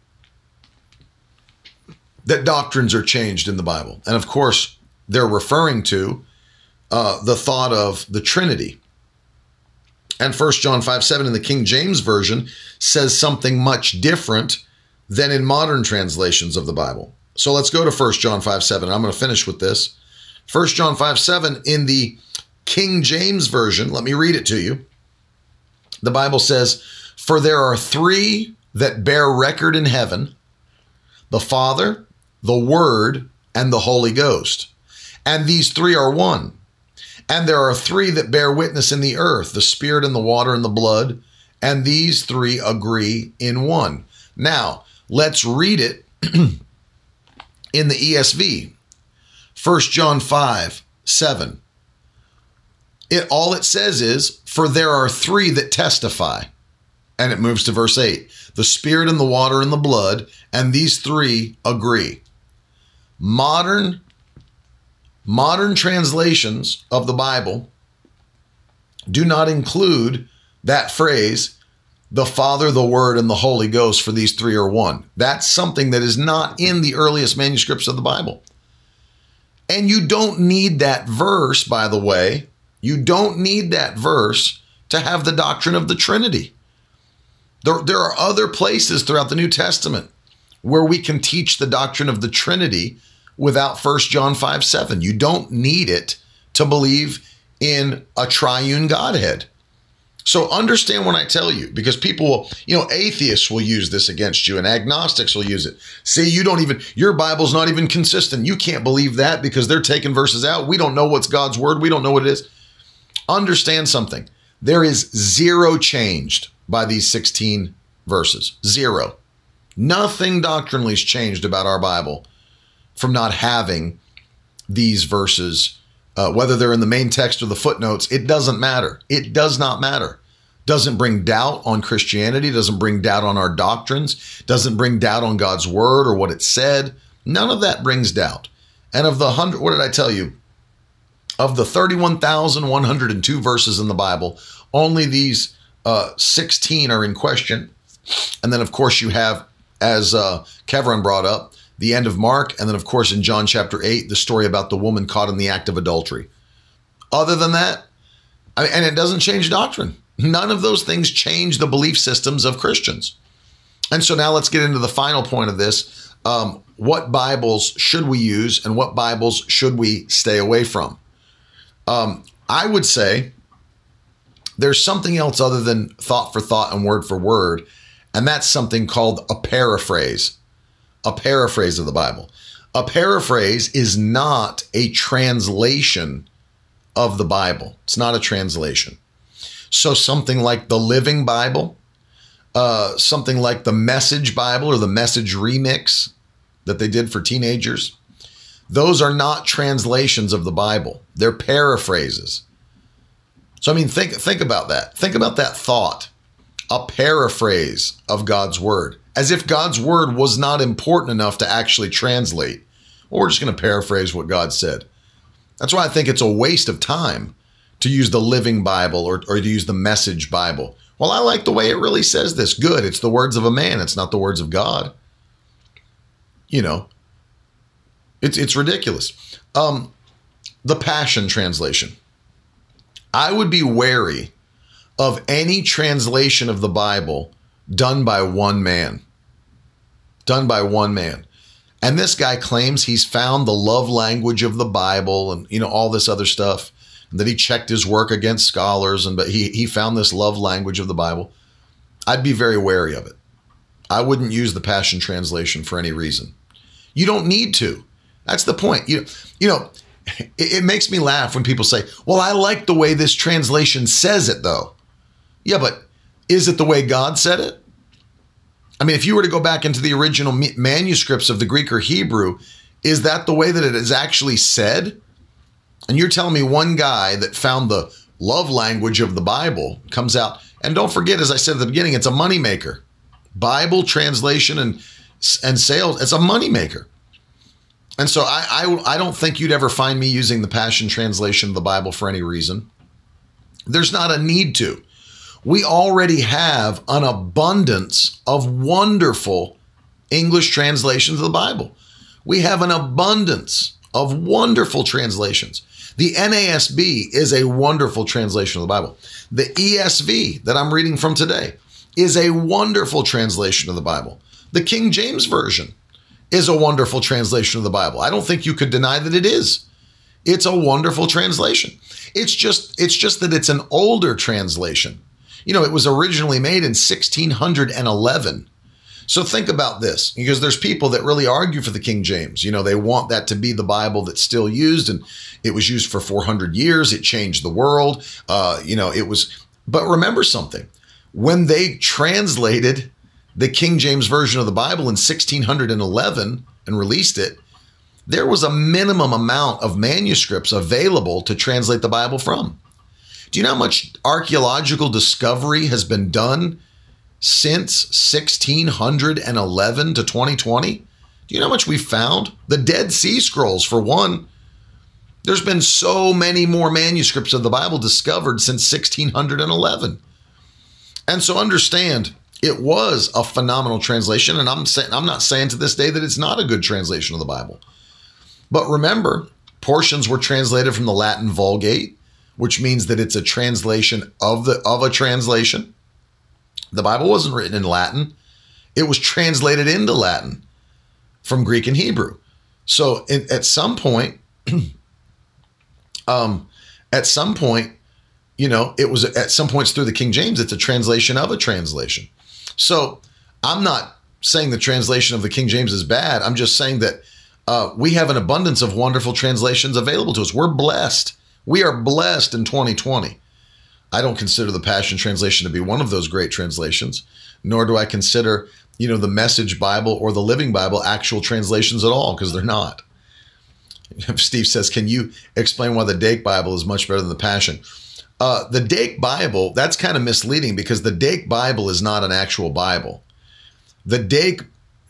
that doctrines are changed in the Bible. And of course, they're referring to uh, the thought of the Trinity. And 1 John 5 7 in the King James Version says something much different than in modern translations of the Bible. So let's go to 1 John 5 7. I'm going to finish with this. 1 John 5 7 in the King James Version, let me read it to you. The Bible says, For there are three that bear record in heaven the Father, the Word, and the Holy Ghost. And these three are one. And there are three that bear witness in the earth the Spirit and the water and the blood. And these three agree in one. Now, let's read it in the ESV. 1 John 5 7. It all it says is, For there are three that testify. And it moves to verse 8 the Spirit and the water and the blood, and these three agree. Modern modern translations of the Bible do not include that phrase, the Father, the Word, and the Holy Ghost, for these three are one. That's something that is not in the earliest manuscripts of the Bible. And you don't need that verse, by the way. You don't need that verse to have the doctrine of the Trinity. There, there are other places throughout the New Testament where we can teach the doctrine of the Trinity without 1 John 5 7. You don't need it to believe in a triune Godhead. So understand when I tell you, because people will, you know, atheists will use this against you and agnostics will use it. See, you don't even, your Bible's not even consistent. You can't believe that because they're taking verses out. We don't know what's God's word. We don't know what it is. Understand something. There is zero changed by these 16 verses. Zero. Nothing doctrinally has changed about our Bible from not having these verses uh, whether they're in the main text or the footnotes, it doesn't matter. It does not matter. Doesn't bring doubt on Christianity, doesn't bring doubt on our doctrines, doesn't bring doubt on God's word or what it said. None of that brings doubt. And of the hundred, what did I tell you? Of the 31,102 verses in the Bible, only these uh, 16 are in question. And then, of course, you have, as uh, Kevin brought up, the end of Mark, and then, of course, in John chapter 8, the story about the woman caught in the act of adultery. Other than that, I and it doesn't change doctrine. None of those things change the belief systems of Christians. And so now let's get into the final point of this. Um, what Bibles should we use and what Bibles should we stay away from? Um, I would say there's something else other than thought for thought and word for word, and that's something called a paraphrase a paraphrase of the Bible. A paraphrase is not a translation of the Bible, it's not a translation. So, something like the Living Bible, uh, something like the Message Bible or the Message Remix that they did for teenagers, those are not translations of the Bible, they're paraphrases. So, I mean, think, think about that. Think about that thought a paraphrase of God's word as if God's word was not important enough to actually translate. Well, we're just going to paraphrase what God said. That's why I think it's a waste of time to use the Living Bible or, or to use the Message Bible. Well, I like the way it really says this. Good. It's the words of a man, it's not the words of God. You know, it's, it's ridiculous. Um, the Passion Translation. I would be wary of any translation of the Bible done by one man. Done by one man. And this guy claims he's found the love language of the Bible and you know all this other stuff. And that he checked his work against scholars and but he he found this love language of the Bible. I'd be very wary of it. I wouldn't use the Passion Translation for any reason. You don't need to. That's the point. You you know, it, it makes me laugh when people say, "Well, I like the way this translation says it though." Yeah, but is it the way God said it? I mean, if you were to go back into the original manuscripts of the Greek or Hebrew, is that the way that it is actually said? And you're telling me one guy that found the love language of the Bible comes out, and don't forget, as I said at the beginning, it's a moneymaker. Bible translation and and sales, it's a moneymaker. And so I, I I don't think you'd ever find me using the Passion Translation of the Bible for any reason. There's not a need to we already have an abundance of wonderful English translations of the Bible. We have an abundance of wonderful translations. The NASB is a wonderful translation of the Bible. The ESV that I'm reading from today is a wonderful translation of the Bible. The King James Version is a wonderful translation of the Bible. I don't think you could deny that it is. It's a wonderful translation. It's just it's just that it's an older translation. You know, it was originally made in 1611. So think about this because there's people that really argue for the King James. You know, they want that to be the Bible that's still used and it was used for 400 years. It changed the world. Uh, you know, it was, but remember something when they translated the King James Version of the Bible in 1611 and released it, there was a minimum amount of manuscripts available to translate the Bible from. Do you know how much archaeological discovery has been done since 1611 to 2020? Do you know how much we found? The Dead Sea Scrolls, for one. There's been so many more manuscripts of the Bible discovered since 1611. And so understand, it was a phenomenal translation. And I'm saying I'm not saying to this day that it's not a good translation of the Bible. But remember, portions were translated from the Latin Vulgate which means that it's a translation of the of a translation. The Bible wasn't written in Latin, it was translated into Latin from Greek and Hebrew. So in, at some point, um, at some point, you know, it was at some points through the King James, it's a translation of a translation. So I'm not saying the translation of the King James is bad. I'm just saying that uh, we have an abundance of wonderful translations available to us. We're blessed. We are blessed in 2020. I don't consider the Passion Translation to be one of those great translations, nor do I consider, you know, the Message Bible or the Living Bible actual translations at all, because they're not. Steve says, Can you explain why the Dake Bible is much better than the Passion? Uh, the Dake Bible, that's kind of misleading because the Dake Bible is not an actual Bible. The Dake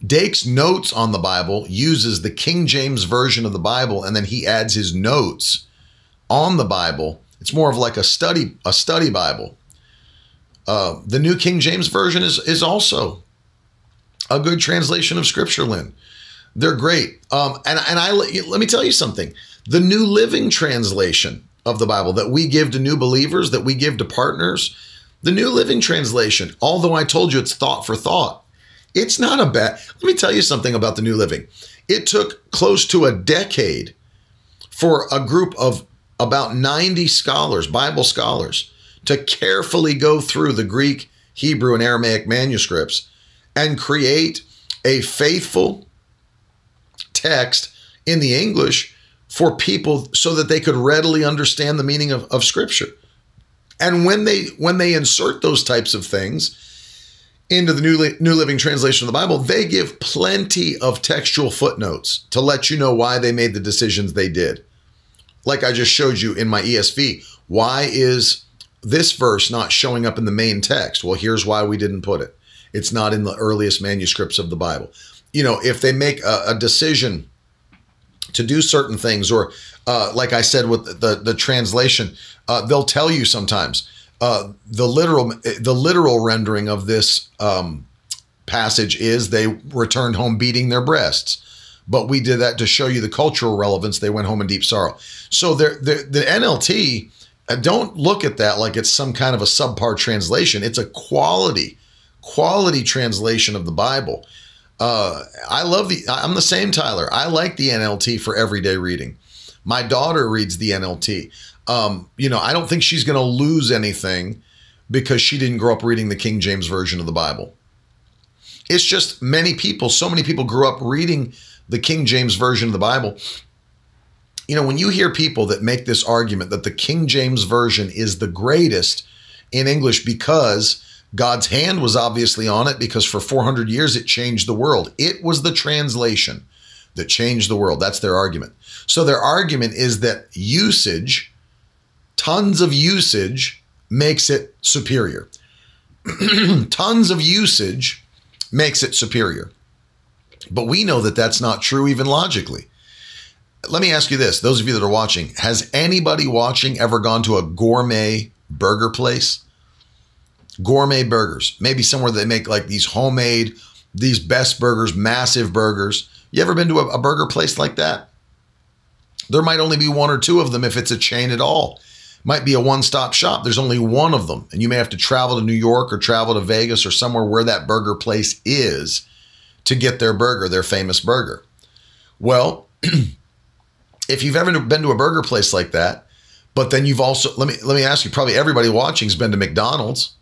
Dake's notes on the Bible uses the King James version of the Bible, and then he adds his notes on the Bible. It's more of like a study a study Bible. Uh, the New King James version is is also a good translation of Scripture, Lynn. They're great. Um, and and I let me tell you something. The New Living Translation of the Bible that we give to new believers, that we give to partners, the New Living Translation, although I told you it's thought for thought, it's not a bad. Let me tell you something about the New Living. It took close to a decade for a group of about 90 scholars, Bible scholars, to carefully go through the Greek, Hebrew, and Aramaic manuscripts and create a faithful text in the English for people so that they could readily understand the meaning of, of scripture. And when they when they insert those types of things into the New, New Living Translation of the Bible, they give plenty of textual footnotes to let you know why they made the decisions they did. Like I just showed you in my ESV, why is this verse not showing up in the main text? Well, here's why we didn't put it. It's not in the earliest manuscripts of the Bible. You know, if they make a, a decision to do certain things, or uh, like I said with the the translation, uh, they'll tell you sometimes uh, the literal the literal rendering of this um, passage is they returned home beating their breasts. But we did that to show you the cultural relevance. They went home in deep sorrow. So the the NLT, uh, don't look at that like it's some kind of a subpar translation. It's a quality quality translation of the Bible. Uh, I love the. I'm the same, Tyler. I like the NLT for everyday reading. My daughter reads the NLT. Um, you know, I don't think she's going to lose anything because she didn't grow up reading the King James version of the Bible. It's just many people, so many people grew up reading the King James version of the Bible. You know, when you hear people that make this argument that the King James version is the greatest in English because God's hand was obviously on it because for 400 years it changed the world. It was the translation that changed the world. That's their argument. So their argument is that usage, tons of usage, makes it superior. tons of usage makes it superior. But we know that that's not true even logically. Let me ask you this those of you that are watching, has anybody watching ever gone to a gourmet burger place? gourmet burgers, maybe somewhere they make like these homemade, these best burgers, massive burgers. You ever been to a, a burger place like that? There might only be one or two of them if it's a chain at all. Might be a one stop shop. There's only one of them. And you may have to travel to New York or travel to Vegas or somewhere where that burger place is to get their burger, their famous burger. Well, if you've ever been to a burger place like that, but then you've also let me let me ask you, probably everybody watching's been to McDonald's.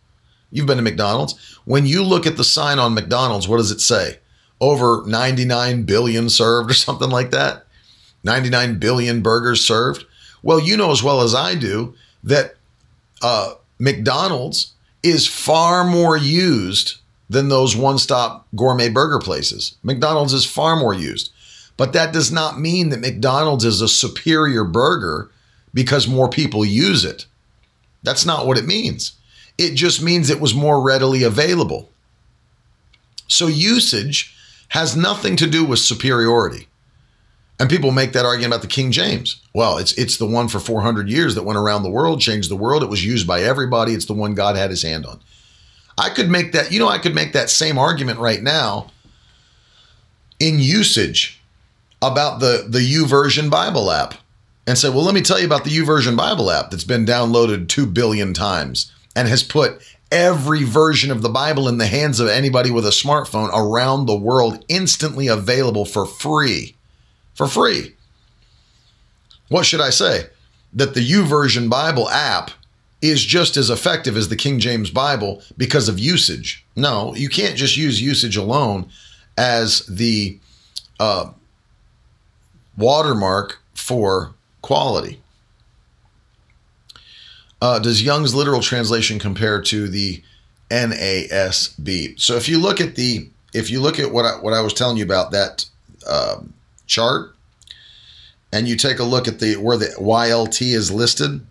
You've been to McDonald's. When you look at the sign on McDonald's, what does it say? Over 99 billion served or something like that? 99 billion burgers served? Well, you know as well as I do that uh, McDonald's is far more used than those one stop gourmet burger places. McDonald's is far more used. But that does not mean that McDonald's is a superior burger because more people use it. That's not what it means. It just means it was more readily available. So usage has nothing to do with superiority. And people make that argument about the King James. Well, it's it's the one for 400 years that went around the world, changed the world. It was used by everybody. It's the one God had his hand on. I could make that, you know, I could make that same argument right now in usage about the the YouVersion Bible app and say, "Well, let me tell you about the YouVersion Bible app that's been downloaded 2 billion times and has put every version of the Bible in the hands of anybody with a smartphone around the world, instantly available for free. For free. What should I say? That the YouVersion Bible app is just as effective as the King James Bible because of usage. No, you can't just use usage alone as the uh, watermark for quality. Uh, does Young's literal translation compare to the NASB? So if you look at the if you look at what I, what I was telling you about that um, chart, and you take a look at the where the YLT is listed,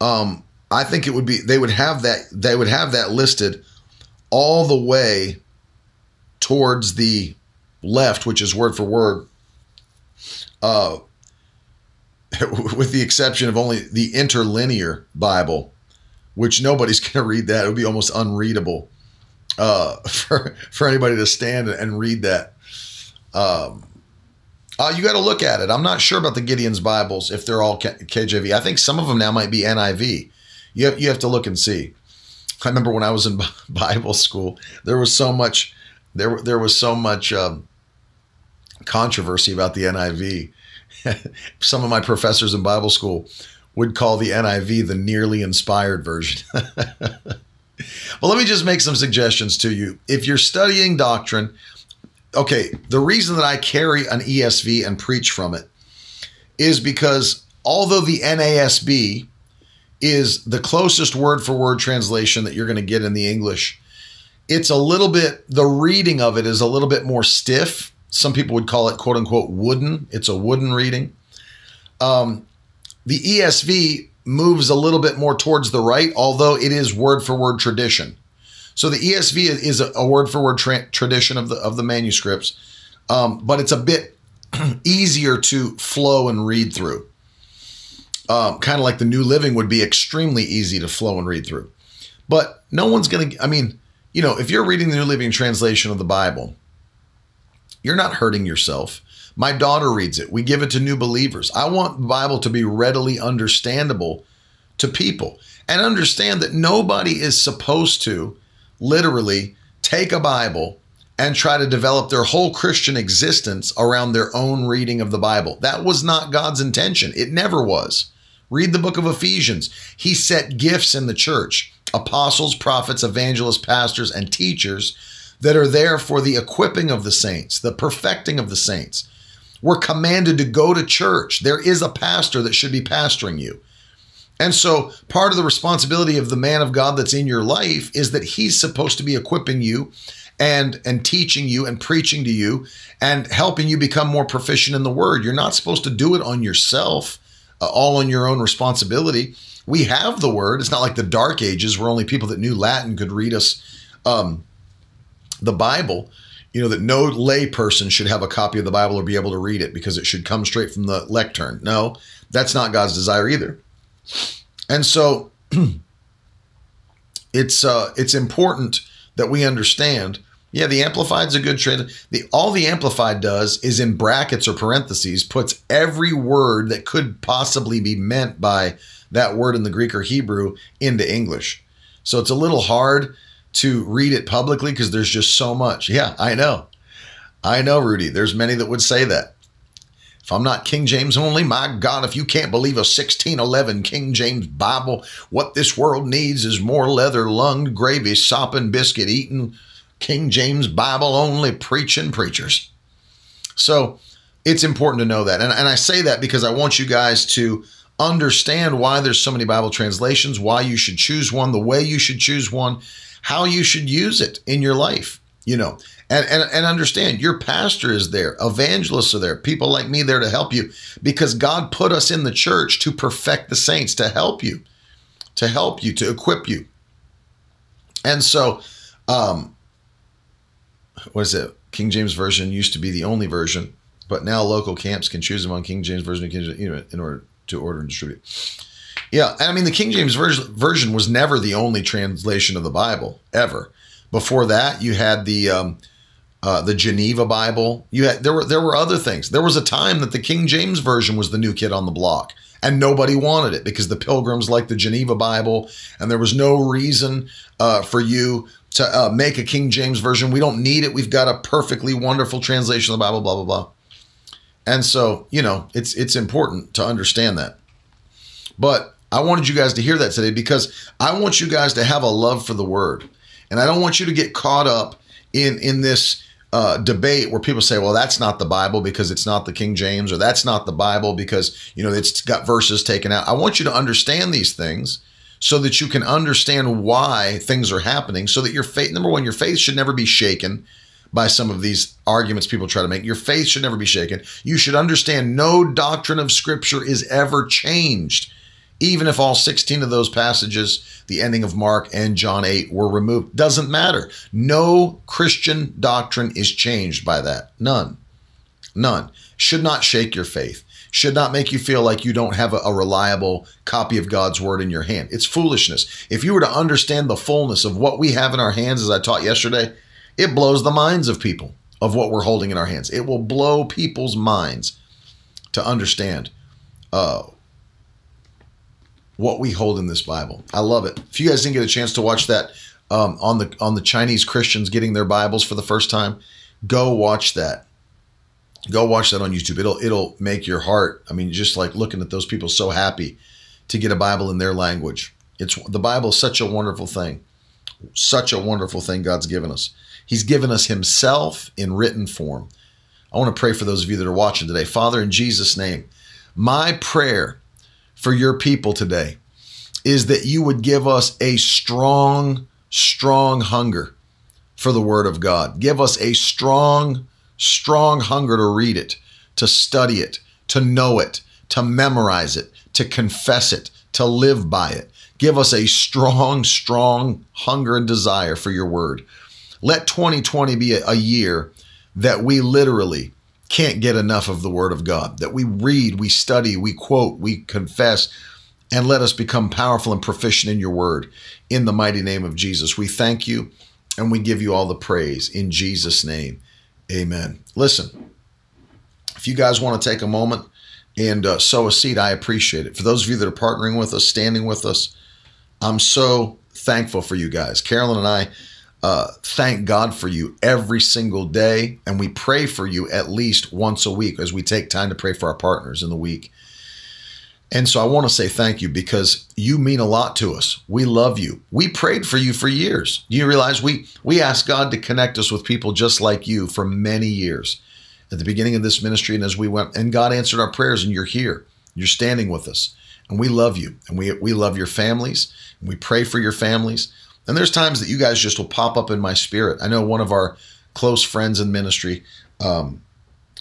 um, I think it would be they would have that they would have that listed all the way towards the left, which is word for word, uh, with the exception of only the interlinear Bible, which nobody's going to read that. It would be almost unreadable uh, for for anybody to stand and read that. Um, uh, you got to look at it. I'm not sure about the Gideon's Bibles if they're all K- KJV. I think some of them now might be NIV. You have, you have to look and see. I remember when I was in Bible school, there was so much there there was so much um, controversy about the NIV. Some of my professors in Bible school would call the NIV the nearly inspired version. well, let me just make some suggestions to you. If you're studying doctrine, okay, the reason that I carry an ESV and preach from it is because although the NASB is the closest word for word translation that you're going to get in the English, it's a little bit, the reading of it is a little bit more stiff some people would call it quote unquote wooden. It's a wooden reading. Um, the ESV moves a little bit more towards the right, although it is word for word tradition. So the ESV is a, word for word tradition of the of the manuscripts, um, but it's a bit easier to flow and read through. Um, kind of like the New Living would be extremely easy to flow and read through. But no one's to, I mean, you know, if you're reading the New Living Translation of the Bible, you're not hurting yourself. My daughter reads it. We give it to new believers. I want the Bible to be readily understandable to people and understand that nobody is supposed to literally take a Bible and try to develop their whole Christian existence around their own reading of the Bible. That was not God's intention. It never was. Read the book of Ephesians. He set gifts in the church apostles, prophets, evangelists, pastors, and teachers that are there for the equipping of the saints, the perfecting of the saints. We're commanded to go to church. There is a pastor that should be pastoring you. And so, part of the responsibility of the man of God that's in your life is that he's supposed to be equipping you and and teaching you and preaching to you and helping you become more proficient in the word. You're not supposed to do it on yourself, uh, all on your own responsibility. We have the word. It's not like the dark ages where only people that knew Latin could read us um, the Bible, you know, that no lay person should have a copy of the Bible or be able to read it because it should come straight from the lectern. No, that's not God's desire either. And so it's uh, it's important that we understand. Yeah, the amplified's a good trade. The all the amplified does is in brackets or parentheses puts every word that could possibly be meant by that word in the Greek or Hebrew into English. So it's a little hard to read it publicly because there's just so much. Yeah, I know. I know, Rudy. There's many that would say that. If I'm not King James only, my God, if you can't believe a 1611 King James Bible, what this world needs is more leather lunged, gravy sopping, biscuit eating, King James Bible only preaching preachers. So it's important to know that. And, and I say that because I want you guys to understand why there's so many Bible translations, why you should choose one, the way you should choose one, how you should use it in your life, you know, and, and, and understand your pastor is there, evangelists are there, people like me there to help you because God put us in the church to perfect the saints, to help you, to help you, to equip you. And so, um, what is it? King James Version used to be the only version, but now local camps can choose among King James Version in order to order and distribute. Yeah, and I mean the King James version was never the only translation of the Bible ever. Before that, you had the um, uh, the Geneva Bible. You had there were there were other things. There was a time that the King James version was the new kid on the block, and nobody wanted it because the pilgrims liked the Geneva Bible, and there was no reason uh, for you to uh, make a King James version. We don't need it. We've got a perfectly wonderful translation of the Bible. Blah blah blah. And so, you know, it's it's important to understand that. But I wanted you guys to hear that today because I want you guys to have a love for the Word, and I don't want you to get caught up in in this uh, debate where people say, well, that's not the Bible because it's not the King James, or that's not the Bible because, you know, it's got verses taken out. I want you to understand these things so that you can understand why things are happening, so that your faith, number one, your faith should never be shaken by some of these arguments people try to make. Your faith should never be shaken. You should understand no doctrine of Scripture is ever changed even if all 16 of those passages, the ending of Mark and John 8, were removed. Doesn't matter. No Christian doctrine is changed by that. None. None. Should not shake your faith. Should not make you feel like you don't have a, reliable copy of God's word in your hand. It's foolishness. If you were to understand the fullness of what we have in our hands, as I taught yesterday, it blows the minds of people of what we're holding in our hands. It will blow people's minds to understand uh, what we hold in this Bible. I love it. If you guys didn't get a chance to watch that um, on the on the Chinese Christians getting their Bibles for the first time, go watch that. Go watch that on YouTube. It'll it'll make your heart. I mean, just like looking at those people so happy to get a Bible in their language. It's the Bible is such a wonderful thing. Such a wonderful thing God's given us. He's given us Himself in written form. I want to pray for those of you that are watching today. Father, in Jesus' name, my prayer for your people today is that you would give us a strong, strong hunger for the Word of God. Give us a strong, strong hunger to read it, to study it, to know it, to memorize it, to confess it, to live by it. Give us a strong, strong hunger and desire for your Word. Let 2020 be a, year that we literally can't get enough of the Word of God, that we read, we study, we quote, we confess, and let us become powerful and proficient in your Word. In the mighty name of Jesus, we thank you and we give you all the praise. In Jesus' name, amen. Listen, if you guys want to take a moment and uh, sow a seed, I appreciate it. For those of you that are partnering with us, standing with us, I'm so thankful for you guys. Carolyn and I uh, thank God for you every single day, and we pray for you at least once a week as we take time to pray for our partners in the week. And so I want to say thank you because you mean a lot to us. We love you. We prayed for you for years. Do you realize we we asked God to connect us with people just like you for many years at the beginning of this ministry and as we went and God answered our prayers and you're here. You're standing with us. And we love you and we we love your families and we pray for your families. And there's times that you guys just will pop up in my spirit. I know one of our close friends in ministry um,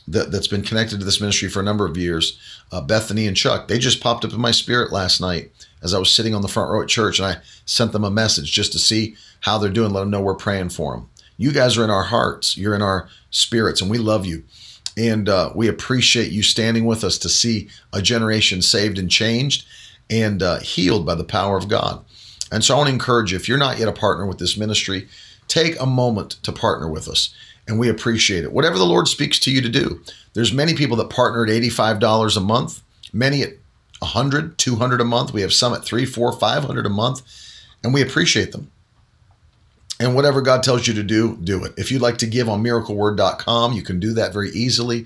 that, has been connected to this ministry for a number of years, uh, Bethany and Chuck, they just popped up in my spirit last night as I was sitting on the front row at church and I sent them a message just to see how they're doing, let them know we're praying for them. You guys are in our hearts, you're in our spirits, and we love you. And uh, we appreciate you standing with us to see a generation saved and changed and uh, healed by the power of God. And so I want to encourage you if you're not yet a partner with this ministry, take a moment to partner with us. And we appreciate it. Whatever the Lord speaks to you to do. There's many people that partner at $85 a month, many at 100, 200 a month. We have some at 3, 4, 500 a month, and we appreciate them. And whatever God tells you to do, do it. If you'd like to give on miracleword.com, you can do that very easily.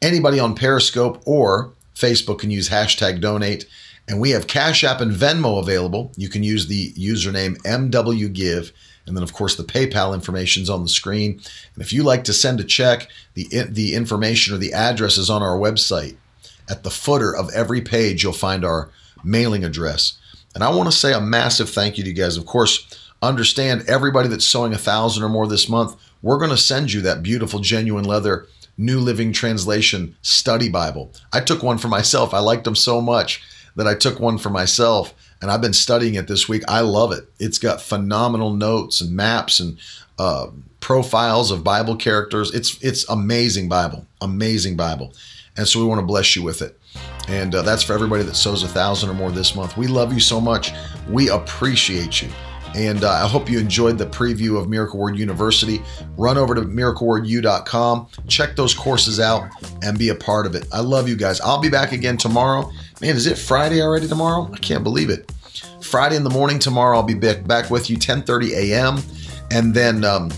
Anybody on Periscope or Facebook can use hashtag donate. And we have Cash App and Venmo available. You can use the username MWGive. And then, of course, the PayPal information is on the screen. And if you like to send a check, the, the information or the address is on our website. At the footer of every page, you'll find our mailing address. And I want to say a massive thank you to you guys. Of course, understand everybody that's sowing a thousand or more this month, we're going to send you that beautiful, genuine leather New Living Translation study Bible. I took one for myself. I liked them so much that I took one for myself and I've been studying it this week. I love it. It's got phenomenal notes and maps and uh, profiles of Bible characters. It's it's amazing Bible, amazing Bible, and so we want to bless you with it. And uh, that's for everybody that sows a thousand or more this month. We love you so much. We appreciate you. And uh, I hope you enjoyed the preview of Miracle Word University. Run over to miraclewordu.com, check those courses out, and be a part of it. I love you guys. I'll be back again tomorrow man, is it Friday already tomorrow? I can't believe it. Friday in the morning tomorrow, I'll be back, back with you 10:30 a.m. And then um,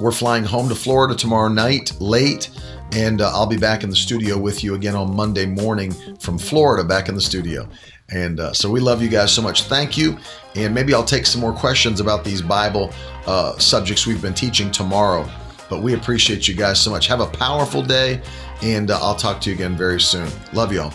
we're flying home to Florida tomorrow night late. And uh, I'll be back in the studio with you again on Monday morning from Florida, back in the studio. And uh, so we love you guys so much. Thank you. And maybe I'll take some more questions about these Bible uh, subjects we've been teaching tomorrow. But we appreciate you guys so much. Have a powerful day, and uh, I'll talk to you again very soon. Love y'all.